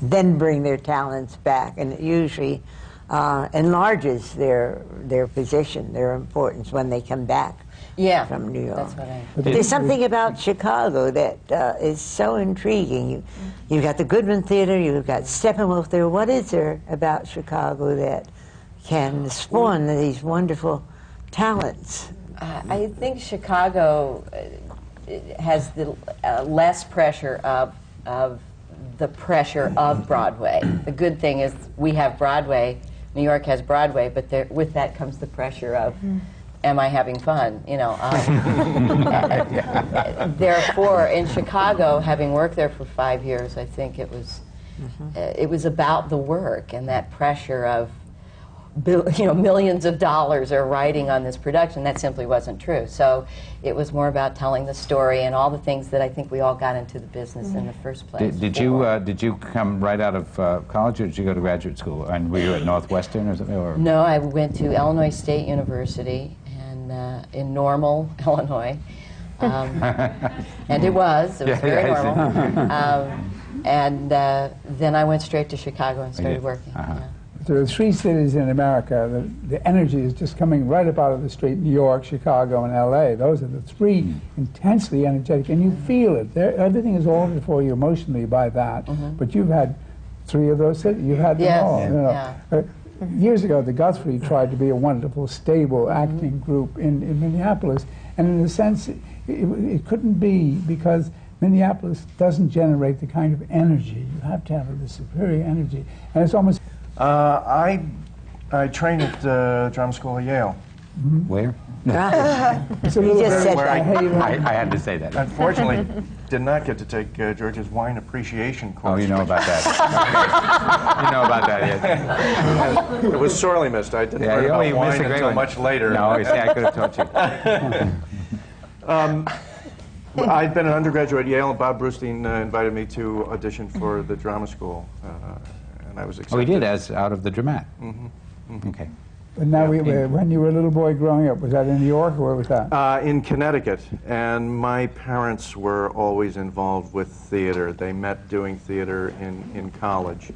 then bring their talents back, and it usually uh, enlarges their their position, their importance when they come back Yeah, from New York. that's what I. But there's something about Chicago that uh, is so intriguing. You, you've got the Goodman Theater, you've got Steppenwolf there. What is there about Chicago that can spawn these wonderful talents? Uh, I think Chicago uh, has the uh, less pressure of, of the pressure of Broadway. The good thing is we have Broadway, New York has Broadway, but there, with that comes the pressure of, am I having fun? You know. Um, therefore, in Chicago, having worked there for five years, I think it was, uh, it was about the work and that pressure of bill, you know, millions of dollars are riding on this production. That simply wasn't true. So it was more about telling the story and all the things that I think we all got into the business in the first place. Did, did you uh, did you come right out of uh, college, or did you go to graduate school? And were you at Northwestern or something? Or? No, I went to Illinois State University and uh, in Normal, Illinois, um, and it was it was Yeah, very yeah, normal. um, and uh, then I went straight to Chicago and started working. Uh-huh. yeah. There are three cities in America. The, the energy is just coming right up out of the street New York, Chicago, and LA. Those are the three Hmm. intensely energetic, and you feel it. There, everything is altered for you emotionally by that. But you've had three of those cities. You've had them Mm-hmm. Yes, all. you know. yeah. Uh, years ago, the Guthrie tried to be a wonderful, stable acting group in, in Minneapolis, and in a sense, it, it, it couldn't be because Minneapolis doesn't generate the kind of energy. You have to have a superior energy, and it's almost. Uh, I, I trained at uh, drama school at Yale. Where? It's a little just bit said where I that. I, I had to say that. Unfortunately, did not get to take uh, George's wine appreciation course. Oh, you know about that. you know about that, yes. It was sorely missed. I didn't Yeah, learn you about only missed wine a great until one. much later. No, you see, I could have taught you. I'd been an undergraduate at Yale, and Bob Brustein uh, invited me to audition for the drama school, uh, and I was accepted. Oh, he did, as out of the Dramat. Mm-hmm. Okay. But now, we, Yeah. when you were a little boy growing up, was that in New York or where was that? Uh, in Connecticut, and my parents were always involved with theater. They met doing theater in, in college.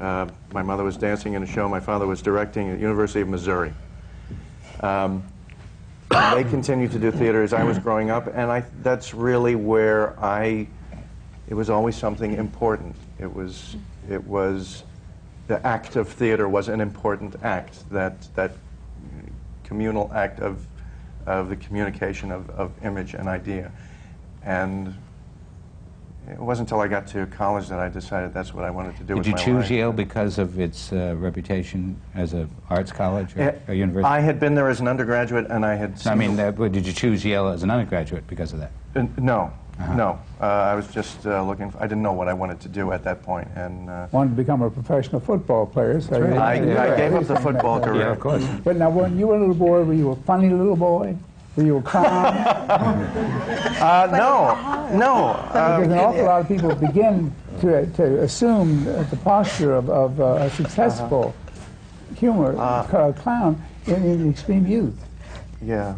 Uh, my mother was dancing in a show, my father was directing at the University of Missouri. Um, they continued to do theater as I was growing up, and I, that's really where I, it was always something important. It was, it was, the act of theater was an important act, that, that communal act of, of the communication of, of image and idea. And it wasn't until I got to college that I decided that's what I wanted to do Did you choose life. Yale because of its uh, reputation as an arts college or Eh, a university? I had been there as an undergraduate, and I had. I mean, uh, did you choose Yale as an undergraduate because of that? Uh, no, Uh-huh. no. Uh, I was just uh, looking. For, I didn't know what I wanted to do at that point, and uh, Wanted to become a professional football player, so you- I, Yeah, I gave up the football Yeah, career. Yeah, of course. But now, when you were a little boy, were you a funny little boy? Were you a clown? Uh, no, no. because Um, an awful lot of people begin to, to assume uh, the posture of, of uh, a successful humor Uh-huh. uh, clown in, in extreme youth. yeah.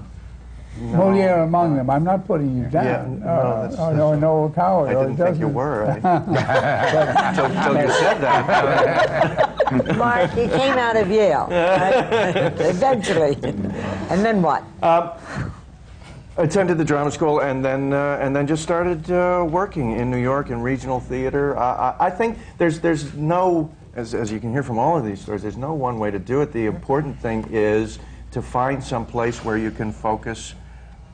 No. Moliere among them. I'm not putting you down. Yeah, no, uh, that's- or, or Noel Coward. I didn't think you doesn't- were. I, until, until you said that. Mark, he came out of Yale, right? eventually. And then what? attended the drama school and then uh, and then just started uh, working in New York in regional theater. Uh, I, I think there's there's no as, as you can hear from all of these stories, there's no one way to do it. The important thing is to find some place where you can focus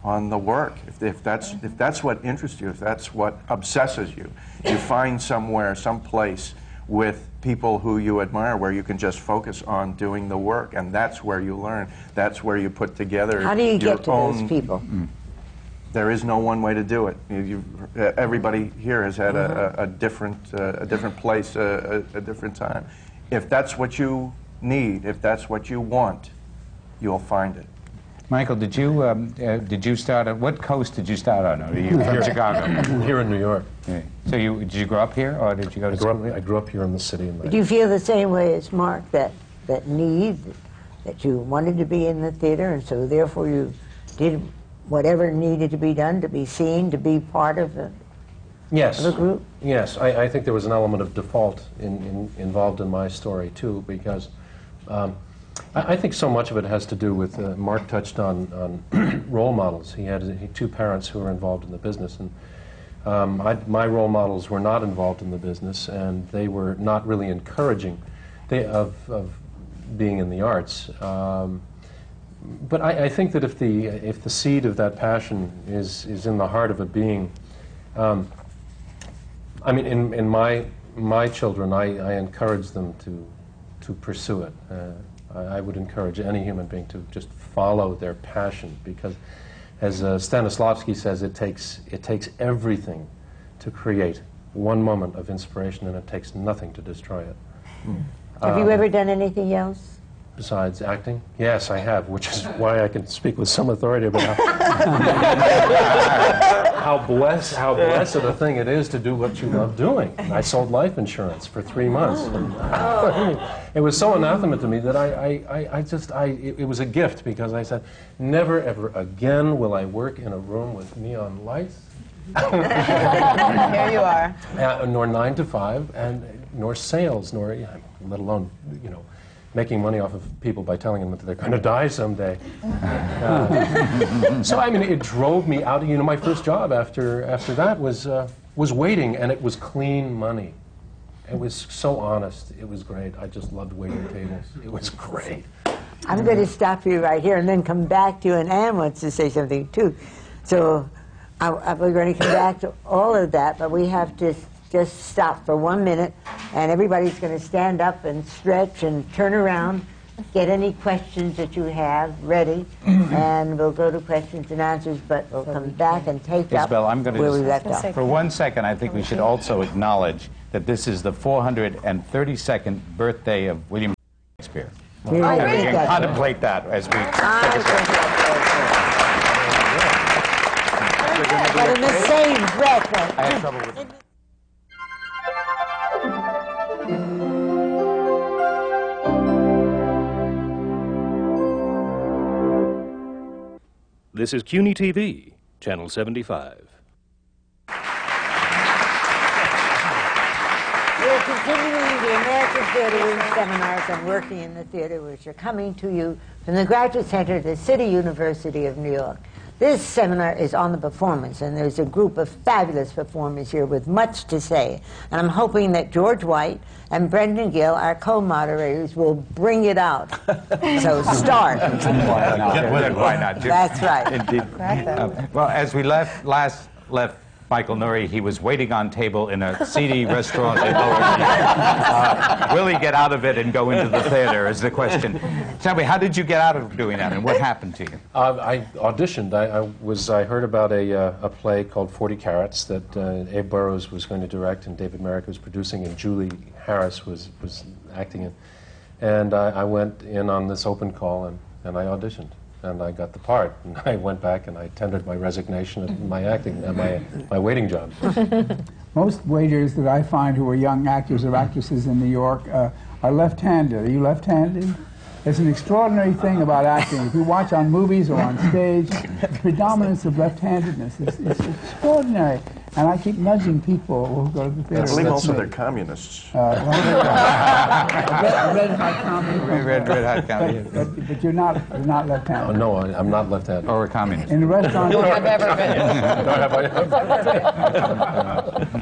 on the work. If, if that's if that's what interests you, if that's what obsesses you, you find somewhere, some place with people who you admire where you can just focus on doing the work and that's where you learn that's where you put together How do you your get to own those people? there is no one way to do it. You, you, everybody here has had a, a, a different, uh, a different place, uh, a, a different time. If that's what you need, if that's what you want, you'll find it. Michael, did you um, uh, did you start on what coast did you start on? Or are you from Chicago? Here in New York. Yeah. So you did you grow up here or did you go to I grew school? up, I grew up here in the city. And Do you feel the same way as Mark, that, that need, that you wanted to be in the theater, and so therefore you did whatever needed to be done to be seen, to be part of the, Yes. of the group? Yes, I, I think there was an element of default in, in, involved in my story too, because um, I, I think so much of it has to do with uh, Mark touched on, on role models. He had he, two parents who were involved in the business, and um, I, my role models were not involved in the business, and they were not really encouraging they, of, of being in the arts. Um, but I, I think that if the if the seed of that passion is is in the heart of a being, um, I mean, in, in my my children, I, I encourage them to to pursue it. Uh, I, I would encourage any human being to just follow their passion because, as uh, Stanislavski says, it takes it takes everything to create one moment of inspiration, and it takes nothing to destroy it. Have you ever done anything else? Besides acting, yes, I have, which is why I can speak with some authority about how, how blessed how blessed a thing it is to do what you love doing. I sold life insurance for three months. It was so anathema to me that I, I, I, I just I it, it was a gift because I said, never ever again will I work in a room with neon lights. Here you are. uh, nor nine to five, and nor sales, nor yeah, let alone you know making money off of people by telling them that they're going to die someday. Uh, so I mean, it drove me out. You know, my first job after after that was uh, was waiting, and it was clean money, It was so honest. It was great. I just loved waiting tables. It was great. I'm going to stop you right here and then come back to you, and Ann wants to say something too. So I, I, we're going to come back to all of that, but we have to s- just stop for one minute, and everybody's going to stand up and stretch and turn around, get any questions that you have ready, and we'll go to questions and answers, but we'll come back and take up Isabel, I'm going where we to left off. For one second, I think we should also acknowledge that this is the 432nd birthday of William Shakespeare. Here we I go. And we can that. contemplate that as we I take a think step. But in the same breath, I had trouble with This is CUNY TV, Channel 75. We're continuing the American Theater Wing seminars on working in the theater, which are coming to you from the Graduate Center at the City University of New York. This seminar is on the performance, and there's a group of fabulous performers here with much to say. And I'm hoping that George White and Brendan Gill, our co-moderators, will bring it out. so start. Why not? Why not? That's right. Indeed. Uh, well, as we left last left Michael Nouri, he was waiting on table in a seedy restaurant in Lower Uh, will he get out of it and go into the theater? Is the question. Tell me, how did you get out of doing that, and what happened to you? Uh, I auditioned. I, I was. I heard about a, uh, a play called Forty Carats that uh, Abe Burrows was going to direct and David Merrick was producing, and Julie Harris was was acting in. And I, I went in on this open call and, and I auditioned and I got the part. And I went back and I tendered my resignation of my acting, uh, my my waiting job. Most waiters that I find who are young actors or actresses in New York uh, are left-handed. Are you left-handed? It's an extraordinary thing about acting. If you watch on movies or on stage, the predominance of left-handedness is, is extraordinary. And I keep nudging people who go to the theater. I believe That's also me. they're communists. Uh, well, red, red hot comedy. from- Red, red hot comedy. But, but, but you're not, you're not Oh, left-handed. no, I, I'm not left-handed. Or a communist? In the restaurant, I've ever been.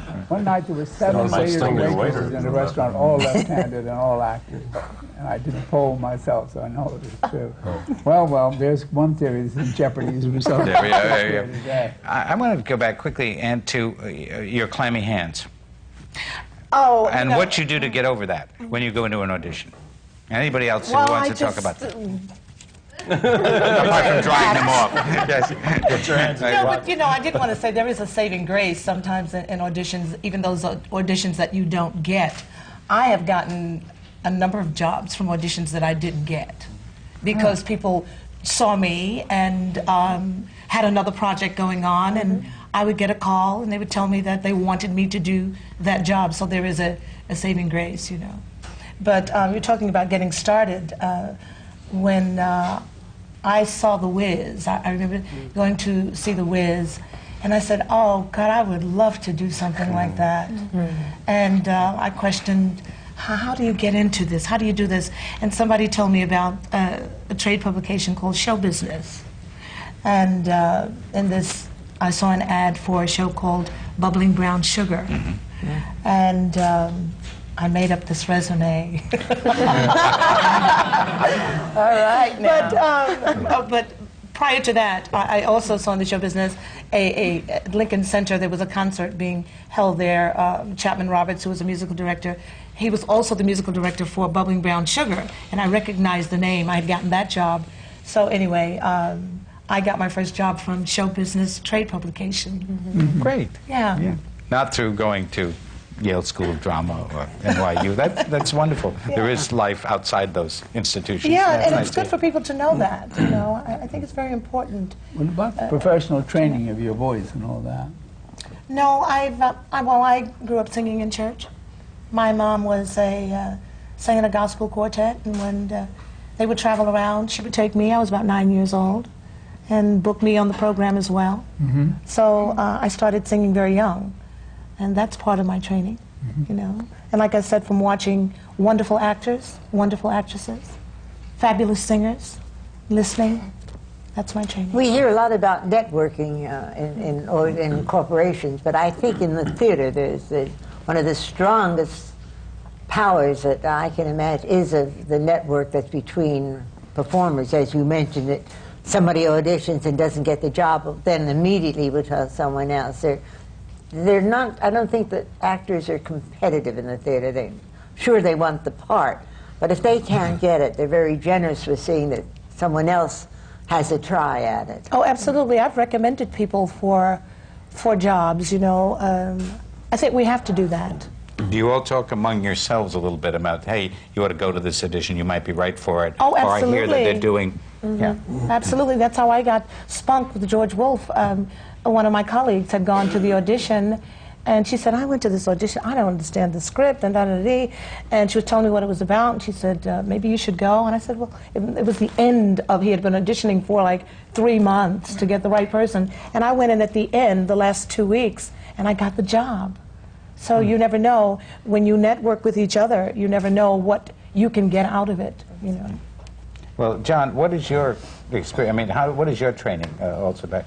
Nor have I- one night there were seven Sounds waiters and stinging waitresses in the restaurant, all left-handed and all actors. And I did a poll myself, so I know it is true. Well, well, there's one theory that's in jeopardy as a result. There we go, there we go. I, I want to go back quickly and to uh, your clammy hands Oh, and no. what you do to get over that when you go into an audition. Anybody else well, who wants I to talk about that? Apart from drying them off. yes. No, but you know, I did want to say there is a saving grace sometimes in, in auditions, even those auditions that you don't get. I have gotten a number of jobs from auditions that I didn't get because people saw me and um, had another project going on, and I would get a call and they would tell me that they wanted me to do that job. So there is a, a saving grace, you know. But um, you're talking about getting started. Uh, when uh, I saw The Wiz, I, I remember going to see The Wiz, and I said, "Oh God, I would love to do something like that." And uh, I questioned, how, "How do you get into this? How do you do this?" And somebody told me about uh, a trade publication called Show Business, and uh, in this, I saw an ad for a show called Bubbling Brown Sugar, and. Um, I made up this resume. All right, now. But, um, uh, but prior to that, I, I also saw in the show business a, a at Lincoln Center. There was a concert being held there. Um, Chapman Roberts, who was a musical director, he was also the musical director for Bubbling Brown Sugar, and I recognized the name. I had gotten that job. So anyway, um, I got my first job from Show Business Trade Publication. Great. Yeah. Yeah. Not through going to Yale School of Drama or NYU. That, that's wonderful. There is life outside those institutions. Yeah, That's and nice it's to good for people to know that. You know, I, I think it's very important. What about the professional training of your voice and all that? No, I've uh, I, well, I grew up singing in church. My mom was a uh, sang in a gospel quartet, and when uh, they would travel around, she would take me. I was about nine years old, and book me on the program as well. So uh, I started singing very young, and that's part of my training. You know, and like I said, from watching wonderful actors, wonderful actresses, fabulous singers, listening. That's my training. We hear a lot about networking uh, in, in, or in corporations, but I think in the theater there's the, one of the strongest powers that I can imagine is of the network that's between performers, as you mentioned it. Somebody auditions and doesn't get the job, then immediately will tell someone else. They're, they're not. I don't think that actors are competitive in the theater. They, sure, they want the part, but if they can't get it, they're very generous with seeing that someone else has a try at it. Oh, absolutely. I've recommended people for, for jobs, you know. Um, I think we have to do that. Do you all talk among yourselves a little bit about, hey, you ought to go to this audition, you might be right for it? Oh, absolutely. Or I hear that they're doing, yeah. Absolutely. That's how I got spunked with George Wolfe. Um, one of my colleagues had gone to the audition, and she said, I went to this audition. I don't understand the script, and da da da. da." And she was telling me what it was about, and she said, uh, maybe you should go. And I said, well, it, it was the end of, he had been auditioning for like three months to get the right person. And I went in at the end, the last two weeks, and I got the job. So you never know. When you network with each other, you never know what you can get out of it, you know. Well, John, what is your experience? I mean, how, what is your training uh, also back?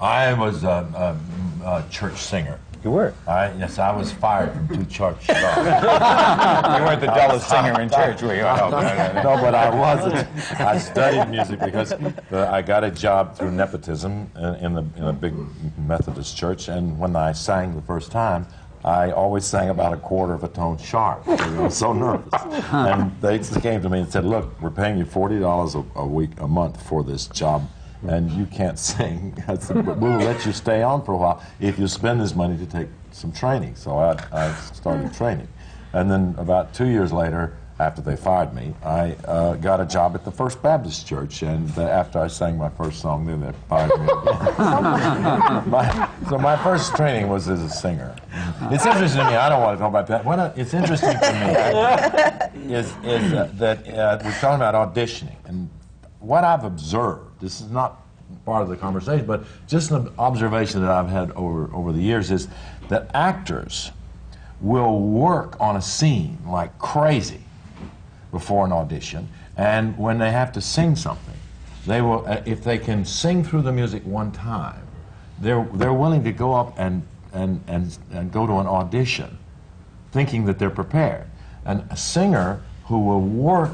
I was a, a, a church singer. You were? I, yes, I was fired from two church jobs. you weren't the dullest singer in church, were you? No, no, no. no, but I wasn't. I studied music because uh, I got a job through nepotism in, in, the, in a big Methodist church, and when I sang the first time, I always sang about a quarter of a tone sharp. I was so nervous. And they came to me and said, "Look, we're paying you forty dollars a a week, a month for this job." And you can't sing. I said, but we'll let you stay on for a while if you spend this money to take some training. So I, I started hmm. training. And then about two years later, after they fired me, I uh, got a job at the First Baptist Church. And uh, after I sang my first song, then they fired me my, so my first training was as a singer. It's interesting to me. I don't want to talk about that. What I- it's interesting to me is, is uh, that uh, we're talking about auditioning. And what I've observed, this is not part of the conversation, but just an observation that I've had over, over the years is that actors will work on a scene like crazy before an audition, and when they have to sing something, they will, uh, if they can sing through the music one time, they're, they're willing to go up and, and, and, and go to an audition thinking that they're prepared. And a singer who will work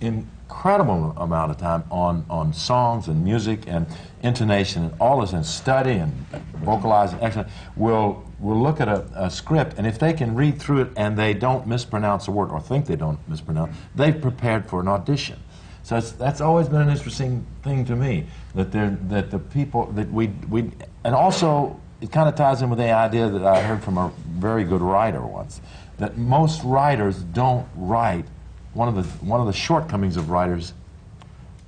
incredible amount of time on, on songs and music and intonation and all this and study and vocalize and excellent will will look at a, a script and if they can read through it and they don't mispronounce a word or think they don't mispronounce, they've prepared for an audition. So that's always been an interesting thing to me that there that the people that we we and also it kind of ties in with the idea that I heard from a very good writer once that most writers don't write. One of the one of the shortcomings of writers,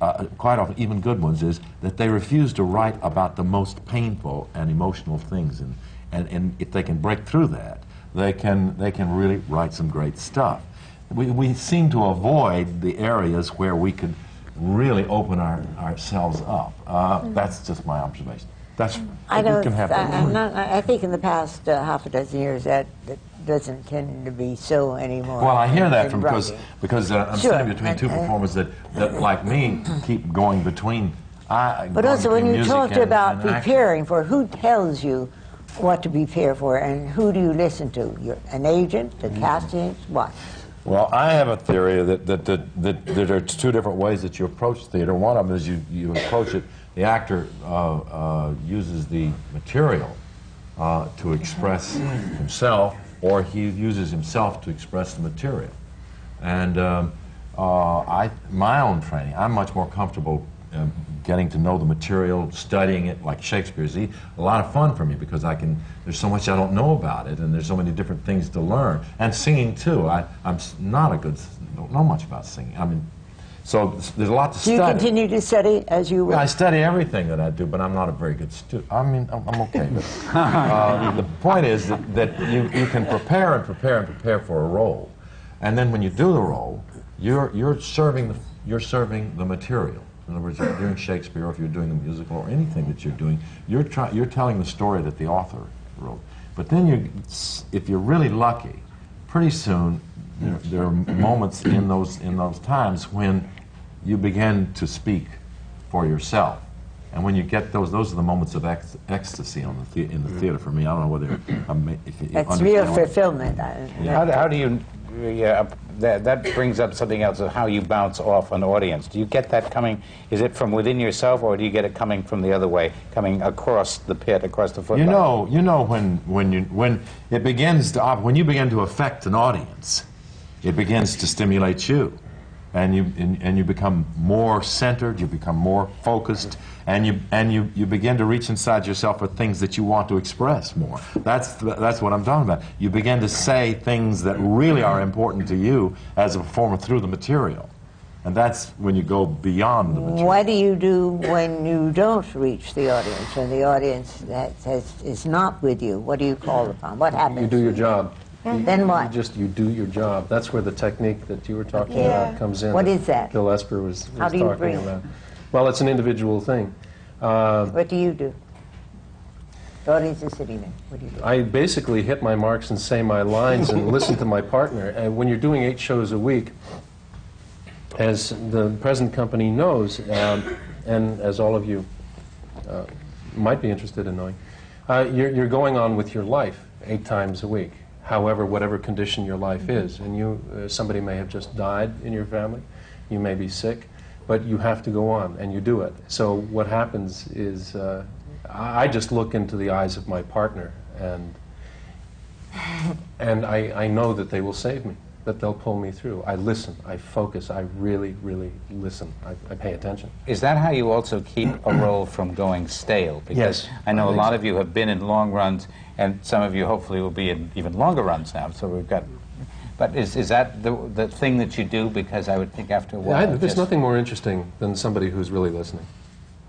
uh, quite often even good ones, is that they refuse to write about the most painful and emotional things, and and, and if they can break through that, they can they can really write some great stuff. We, we seem to avoid the areas where we could really open our, ourselves up. Uh, That's just my observation. That's I don't. can have I. Not, I think in the past uh, half a dozen years that, that doesn't tend to be so anymore. Well, I hear that from because because uh, I'm Sure, sitting between two and- performers that, that like me keep going between. I, But going also, when you talked about preparing for, who tells you what to prepare for, and who do you listen to? Your, an agent, the Mm-hmm. casting agent, what? Well, I have a theory that, that, that, that, that there are two different ways that you approach theater. One of them is you, you approach it, the actor uh, uh, uses the material uh, to express himself, or he uses himself to express the material. And um, uh, I, my own training, I'm much more comfortable um, getting to know the material, studying it like Shakespeare's. A lot of fun for me because I can. There's so much I don't know about it, and there's so many different things to learn. And singing too. I, I'm not a good. Don't know much about singing. I mean, so there's a lot to study. Do you continue to study as you Yeah, I study everything that I do, but I'm not a very good student. I mean, I'm, I'm okay. Uh, the point is that, that you, you can prepare and prepare and prepare for a role, and then when you do the role, you're you're serving the you're serving the material. In other words, if you're doing Shakespeare, or if you're doing a musical, or anything that you're doing, you're try, you're telling the story that the author wrote. But then you, if you're really lucky, pretty soon there, there are moments in those in those times when you begin to speak for yourself. And when you get those, those are the moments of ec- ecstasy on the the in the theater for me. I don't know whether I'm, if you That's real fulfillment. I- How, do- how do you yeah, that, that brings up something else of how you bounce off an audience. Do you get that coming? Is it from within yourself, or do you get it coming from the other way, coming across the pit, across the footlight? You know, you know when when you when it begins to when you begin to affect an audience, it begins to stimulate you, and you and, and you become more centered. You become more focused, and you and you you begin to reach inside yourself for things that you want to express more. That's th- that's what I'm talking about. You begin to say things that really are important to you as a performer through the material, and that's when you go beyond the material. What do you do when you don't reach the audience, and the audience that has, is not with you? What do you call upon? What happens? You do your job. Then You what? just, you do your job. That's where the technique that you were talking Yeah. about comes in. What is that? Bill Esper was, How do you talking it? about. Well, it's an individual thing. Uh, What do you do? The audience is sitting there. What do you do? I basically hit my marks and say my lines and listen to my partner. And when you're doing eight shows a week, as the present company knows, um, and as all of you uh, might be interested in knowing, uh, you're, you're going on with your life eight times a week. However, whatever condition your life is, and you, uh, somebody may have just died in your family, you may be sick, but you have to go on, and you do it. So what happens is, uh, I I just look into the eyes of my partner, and and I, I know that they will save me, that they'll pull me through. I listen, I focus, I really, really listen. I, I pay attention. Is that how you also keep a role from going stale? Because Yes, I know I a lot so. of you have been in long runs, and some of you hopefully will be in even longer runs now. So we've got. But is, is that the, the thing that you do? Because I would think after a while. I, there's nothing more interesting than somebody who's really listening.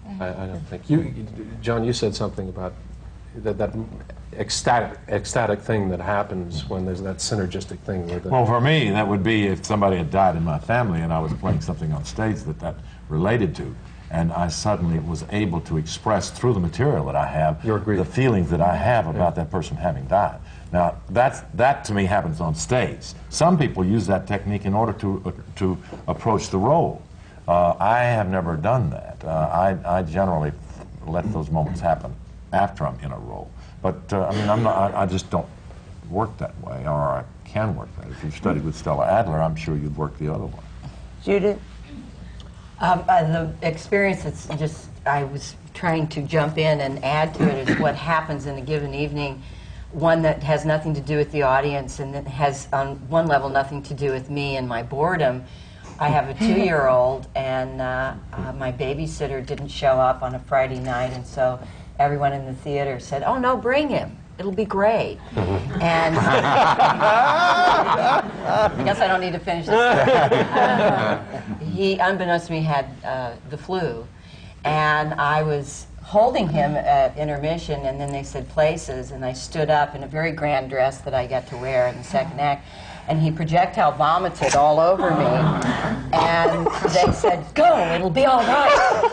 Mm-hmm. I, I don't think. You, you- John, you said something about that, that ecstatic, ecstatic thing that happens when there's that synergistic thing with the. Well, for me, that would be if somebody had died in my family and I was playing something on stage that that related to, and I suddenly was able to express through the material that I have the feelings that I have about that person having died. Now, that's, that to me happens on stage. Some people use that technique in order to, uh, to approach the role. Uh, I have never done that. Uh, I, I generally let those moments happen after I'm in a role. But uh, I mean, I'm not, I, I just don't work that way, or I can work that. If you studied with Stella Adler, I'm sure you'd work the other way. Judith? Um, uh, the experience that's just, I was trying to jump in and add to it is what happens in a given evening. One that has nothing to do with the audience and that has, on one level, nothing to do with me and my boredom. I have a two year old, and uh, uh, my babysitter didn't show up on a Friday night, and so everyone in the theater said, Oh, no, bring him. It'll be great. and I guess I don't need to finish this. he, unbeknownst to me, had uh, the flu, and I was holding him at intermission, and then they said places, and I stood up in a very grand dress that I got to wear in the second act, and he projectile vomited all over me, and they said, "Go, it'll be all right."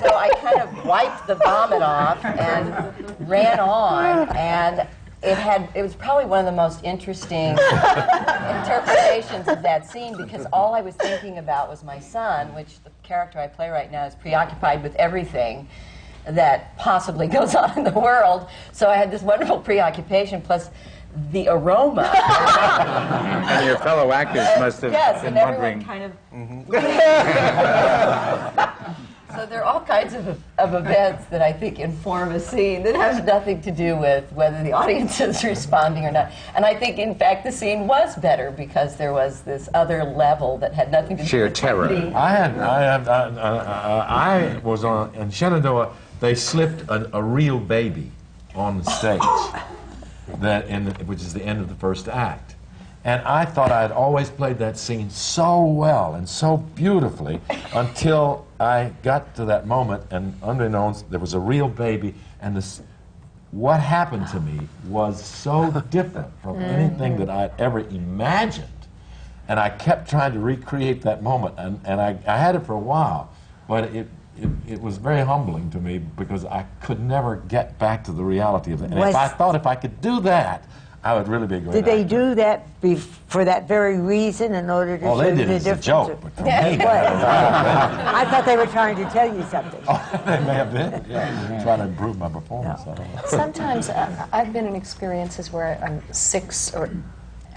so I kind of wiped the vomit off and ran on, and it had it was probably one of the most interesting interpretations of that scene because all I was thinking about was my son, which the character I play right now is preoccupied with everything that possibly goes on in the world. So I had this wonderful preoccupation plus the aroma. And your fellow actors must have yes, been and everyone wondering. kind of. So there are all kinds of, of events that I think inform a scene that has nothing to do with whether the audience is responding or not. And I think, in fact, the scene was better because there was this other level that had nothing to do with Sheer with terror. the- I had, I had, uh, uh, uh, I was on in Shenandoah. They slipped a, a real baby on the stage, that in the, which is the end of the first act. And I thought I had always played that scene so well and so beautifully until I got to that moment, and unbeknownst, there was a real baby, and this. What happened to me was so different from mm-hmm. anything that I'd ever imagined. And I kept trying to recreate that moment, and, and I, I had it for a while, but it, it, it was very humbling to me because I could never get back to the reality of it. And Was- if I thought if I could do that, I would really be a great Did they actor. do that be- for that very reason in order to Oh, show they did the it as a difference? joke, but for me, I thought they were trying to tell you something. they may have been. Yeah, trying to improve my performance. I. Sometimes uh, I've been in experiences where I'm six or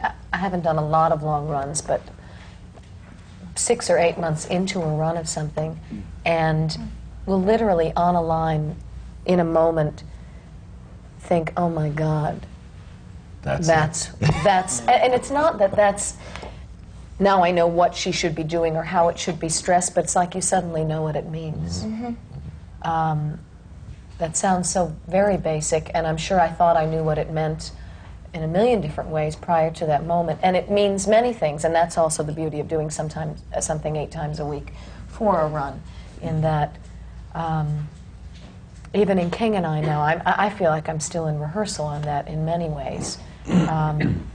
I- I haven't done a lot of long runs, but six or eight months into a run of something, and will literally on a line, in a moment, think, "Oh my God, That's, that's that's," and it's not that that's. Now I know what she should be doing or how it should be stressed, but it's like you suddenly know what it means. Um, that sounds so very basic, and I'm sure I thought I knew what it meant in a million different ways prior to that moment. And it means many things, and that's also the beauty of doing sometimes uh, something eight times a week for a run. In that, um, even in King and I now, I I feel like I'm still in rehearsal on that in many ways. Um,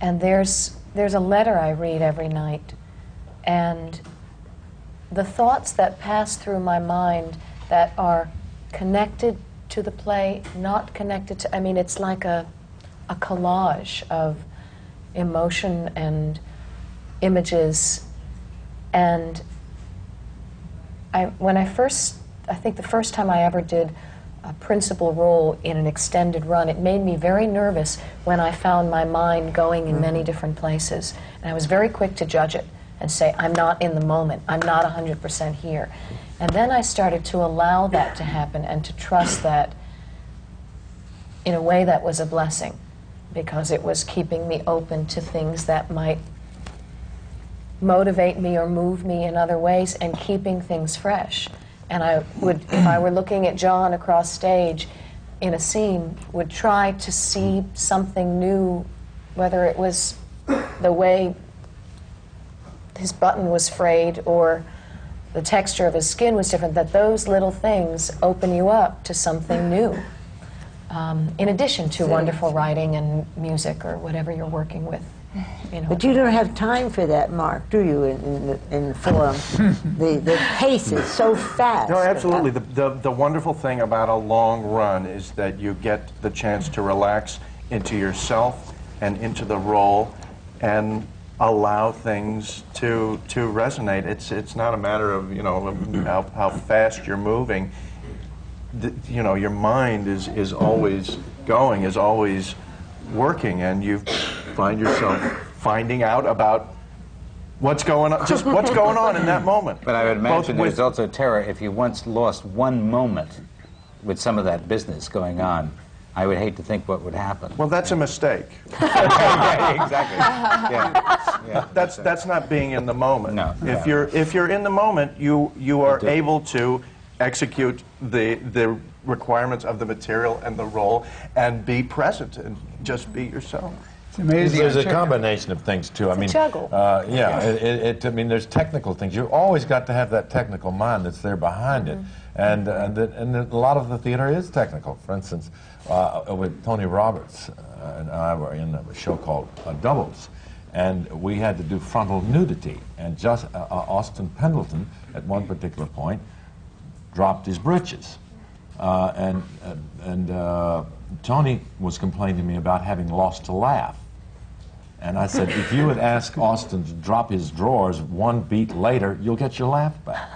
and there's there's a letter I read every night, and the thoughts that pass through my mind that are connected to the play, not connected to, I mean, it's like a, a collage of emotion and images. And I, when I first, I think the first time I ever did a principal role in an extended run, it made me very nervous when I found my mind going in many mm-hmm. different places. And I was very quick to judge it and say, I'm not in the moment, I'm not 100% here. And then I started to allow that to happen and to trust that in a way that was a blessing because it was keeping me open to things that might motivate me or move me in other ways and keeping things fresh. And I would, if I were looking at John across stage in a scene, would try to see something new, whether it was the way his button was frayed or the texture of his skin was different, that those little things open you up to something new. Um, in addition to wonderful writing and music or whatever you're working with. You know. But you don't have time for that, Mark, do you, in, in, the, in the Forum? the, the pace is so fast. No, absolutely. The, the, the wonderful thing about a long run is that you get the chance to relax into yourself and into the role and allow things to, to resonate. It's, it's not a matter of, you know, how, how fast you're moving. The, you know, your mind is, is always going, is always working, and you find yourself finding out about what's going on, just what's going on in that moment. But I would Both imagine with- there's also terror if you once lost one moment with some of that business going on. I would hate to think what would happen. Well, that's a mistake. yeah, exactly. Yeah. yeah. That's that's not being in the moment. No. If Yeah. you're if you're in the moment, you you are able to execute the the requirements of the material and the role and be present and just be yourself. It's amazing. There's a combination of things too. I mean, juggle. Uh, yeah, it, it, it- I mean, there's technical things. You've always got to have that technical mind that's there behind it, and uh, and, that, and that a lot of the theater is technical. For instance, uh, with Tony Roberts uh, and I were in a show called uh, Doubles, and we had to do frontal nudity, and just uh, uh, Austin Pendleton at one particular point dropped his britches. Uh, and and, uh, Tony was complaining to me about having lost a laugh. And I said, if you would ask Austin to drop his drawers one beat later, you'll get your laugh back.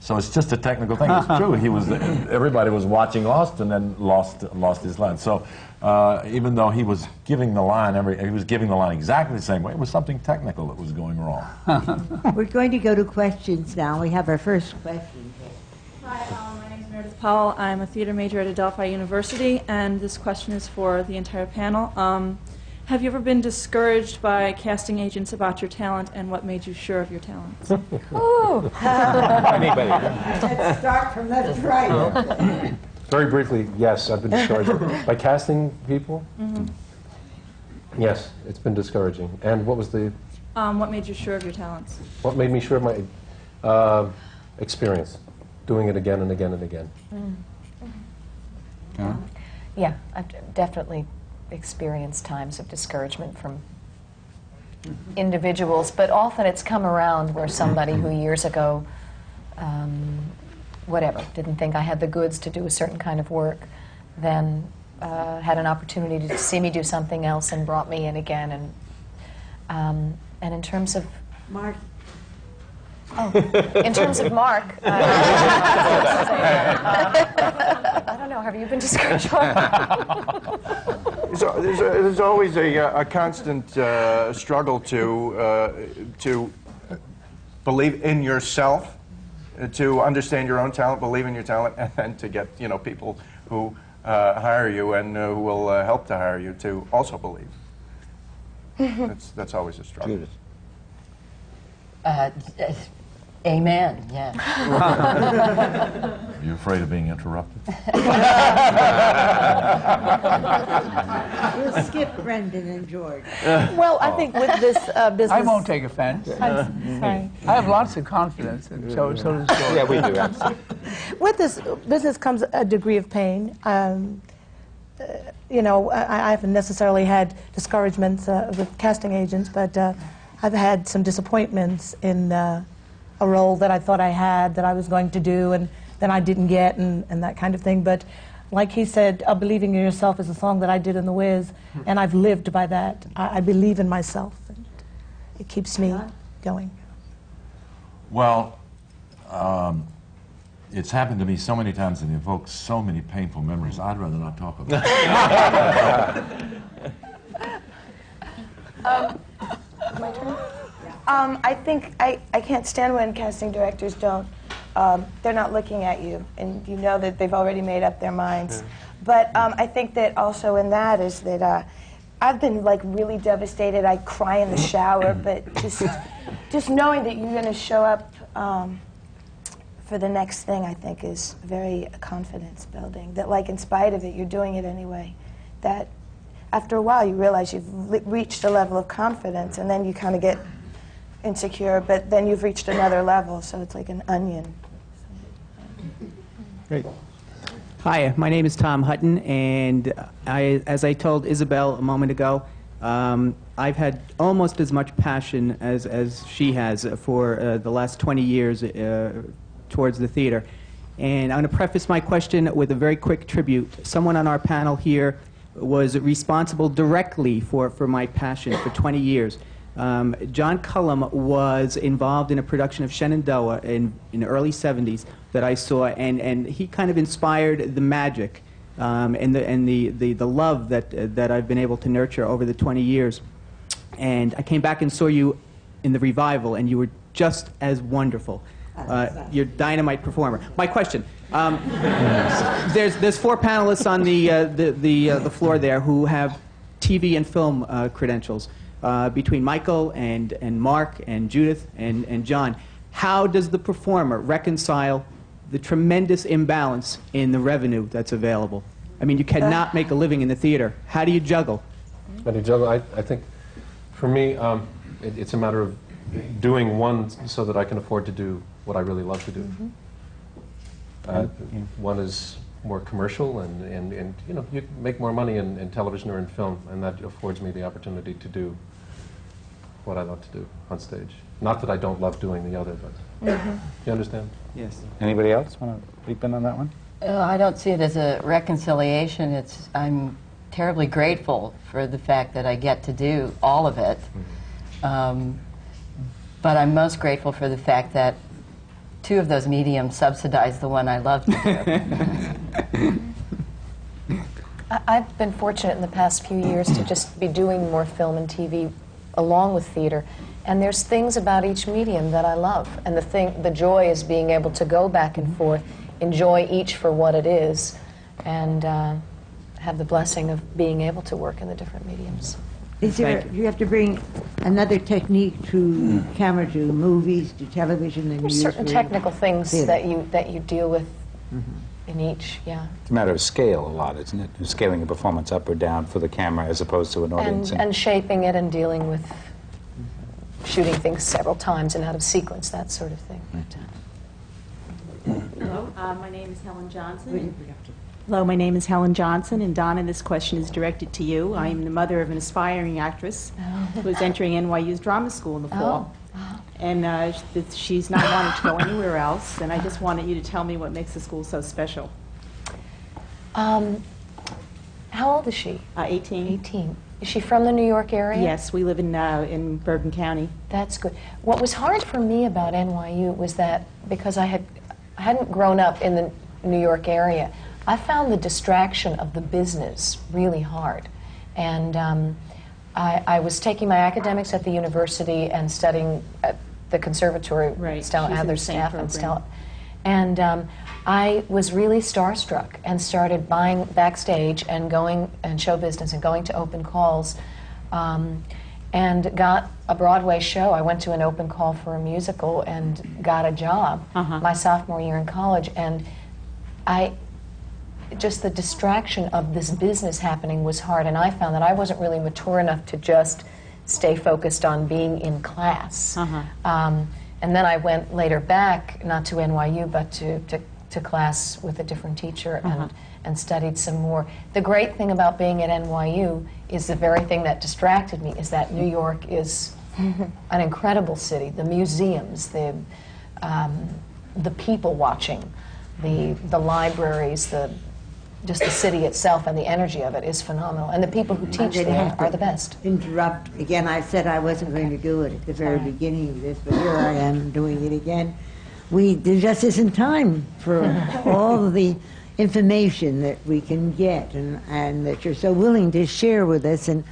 So it's just a technical thing. It's true. He was everybody was watching Austin and lost lost his line. So uh, even though he was giving the line every, he was giving the line exactly the same way. It was something technical that was going wrong. We're going to go to questions now. We have our first question. Hi, um, my name is Meredith Powell. I'm a theater major at Adelphi University, and this question is for the entire panel. Um, have you ever been discouraged by casting agents about your talent, and what made you sure of your talents? Anybody? Let's start from left to right. Very briefly, yes, I've been discouraged by casting people. Yes, it's been discouraging. And what was the Um, what made you sure of your talents? what made me sure of my uh, experience, doing it again and again and again. Yeah, I've definitely experienced times of discouragement from individuals, but often it's come around where somebody who years ago, um, whatever, didn't think I had the goods to do a certain kind of work, then uh, had an opportunity to see me do something else and brought me in again. And um, and in terms of Mark, Oh, in terms of Mark, uh, I don't know. Have you been discouraged? There's, a- there's, a- there's always a, uh, a constant uh, struggle to, uh, to believe in yourself, uh, to understand your own talent, believe in your talent, and then to get you know people who uh, hire you and uh, who will uh, help to hire you to also believe. that's, that's always a struggle. Uh, uh, amen, yeah. Are you afraid of being interrupted? we'll skip Brendan and George. Well, I think with this uh, business. I won't take offense. I'm sorry. I have lots of confidence, and so, so does George. Yeah, we do, absolutely. With this business comes a degree of pain. Um, uh, you know, I, I haven't necessarily had discouragements uh, with casting agents, but uh, I've had some disappointments in uh, a role that I thought I had that I was going to do, and then I didn't get, and, and that kind of thing. But like he said, uh, "Believing in Yourself" is a song that I did in The Wiz, and I've lived by that. I, I believe in myself, and it keeps me going. Well, um, it's happened to me so many times and evokes so many painful memories. I'd rather not talk about it. My turn? Um, I think I, I can't stand when casting directors don't. Um, they're not looking at you, and you know that they've already made up their minds. But um, I think that also in that is that uh, I've been like really devastated. I cry in the shower, but just just knowing that you're going to show up um, for the next thing, I think, is very confidence building. That like in spite of it, you're doing it anyway. That after a while, you realize you've reached a level of confidence, and then you kind of get insecure, but then you've reached another level, so it's like an onion. Great. Hi, my name is Tom Hutton, and I, as I told Isabel a moment ago, um, I've had almost as much passion as, as she has for uh, the last 20 years uh, towards the theater. And I'm going to preface my question with a very quick tribute. Someone on our panel here was responsible directly for, for my passion for 20 years. Um, John Cullum was involved in a production of Shenandoah in, in the early 70s that I saw, and, and he kind of inspired the magic um, and, the, and the, the, the love that, uh, that I've been able to nurture over the 20 years. And I came back and saw you in the revival, and you were just as wonderful. Uh, you're a dynamite performer. My question. Um, there's, there's four panelists on the, uh, the, the, uh, the floor there who have TV and film uh, credentials. Uh, between Michael and, and Mark and Judith and, and John, how does the performer reconcile the tremendous imbalance in the revenue that's available? I mean, you cannot make a living in the theater. How do you juggle? How do you juggle? I, I think for me, um, it, it's a matter of doing one so that I can afford to do what I really love to do. Uh, one is more commercial, and, and, and you know, you make more money in, in television or in film, and that affords me the opportunity to do what I love to do on stage. Not that I don't love doing the other, but you understand? Yes. Anybody else want to leap in on that one? Uh, I don't see it as a reconciliation. It's I'm terribly grateful for the fact that I get to do all of it. Um, but I'm most grateful for the fact that two of those mediums subsidize the one I love to do. I've been fortunate in the past few years to just be doing more film and TV along with theater. And there's things about each medium that I love. And the thing, the joy is being able to go back and mm-hmm. forth, enjoy each for what it is, and uh, have the blessing of being able to work in the different mediums. Is there, Thank you have to bring another technique to mm. camera, to movies, to television than you There's certain technical things theater. that you that you deal with mm-hmm. In each, yeah. It's a matter of scale a lot, isn't it? Scaling a performance up or down for the camera as opposed to an audience. And, and shaping it and dealing with shooting things several times and out of sequence, that sort of thing. But, uh, Hello, uh, my name is Helen Johnson. Hello, my name is Helen Johnson, and Donna, this question is directed to you. I am the mother of an aspiring actress who is entering NYU's drama school in the fall. And uh, that she's not wanting to go anywhere else, and I just wanted you to tell me what makes the school so special. Um, How old is she? Uh, 18. 18. Is she from the New York area? Yes, we live in, uh, in Bergen County. That's good. What was hard for me about NYU was that because I had I hadn't grown up in the New York area, I found the distraction of the business really hard, and um, I, I was taking my academics at the university and studying at the conservatory, Right. Stella She's in the Adler same staff and program. Stella. And um, I was really starstruck and started buying backstage and going and show business and going to open calls. Um, and got a Broadway show. I went to an open call for a musical and got a job Uh-huh. my sophomore year in college. And I, just the distraction of this business happening was hard. And I found that I wasn't really mature enough to just stay focused on being in class. Uh-huh. Um, and then I went later back, not to NYU, but to, to, to class with a different teacher Uh-huh. and, and studied some more. The great thing about being at NYU is the very thing that distracted me is that New York is an incredible city. The museums, the, um, the people watching, the, the libraries, the, just the city itself and the energy of it is phenomenal. And the people who teach there are the best. Interrupt again. I said I wasn't going to do it at the very beginning of this, but here I am doing it again. We there just isn't time for all the information that we can get and, and that you're so willing to share with us. And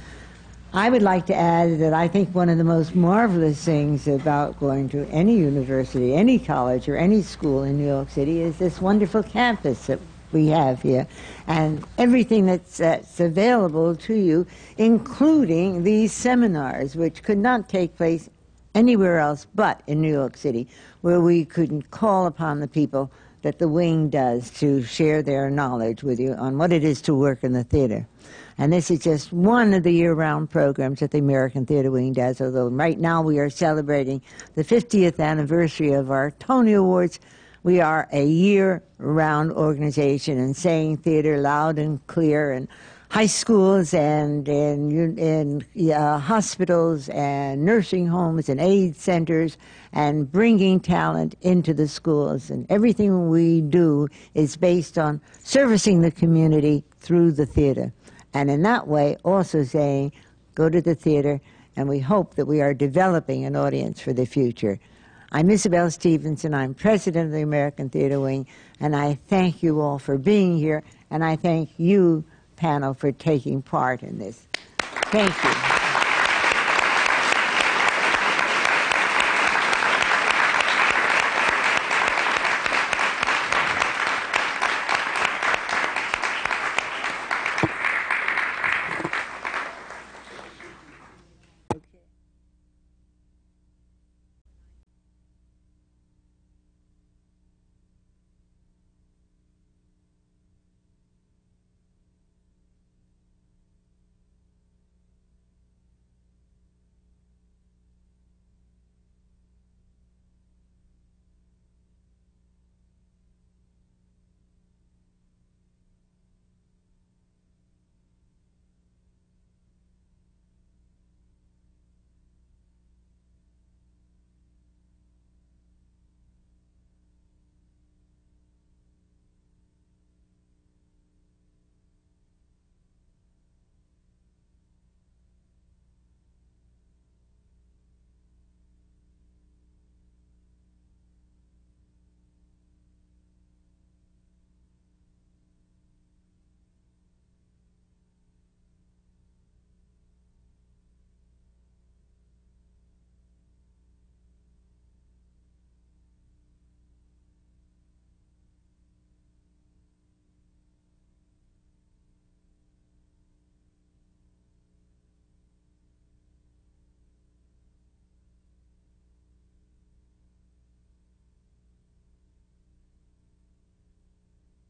I would like to add that I think one of the most marvelous things about going to any university, any college, or any school in New York City is this wonderful campus that we have here and everything that's, that's available to you, including these seminars, which could not take place anywhere else but in New York City, where we couldn't call upon the people that the wing does to share their knowledge with you on what it is to work in the theater. And this is just one of the year-round programs that the American Theater Wing does, although right now we are celebrating the 50th anniversary of our Tony Awards. We are a year-round organization and saying theater loud and clear in high schools and in, in uh, hospitals and nursing homes and aid centers and bringing talent into the schools. And everything we do is based on servicing the community through the theater. And in that way, also saying, go to the theater, and we hope that we are developing an audience for the future. I'm Isabel Stevenson. I'm president of the American Theater Wing, and I thank you all for being here, and I thank you, panel, for taking part in this. Thank you.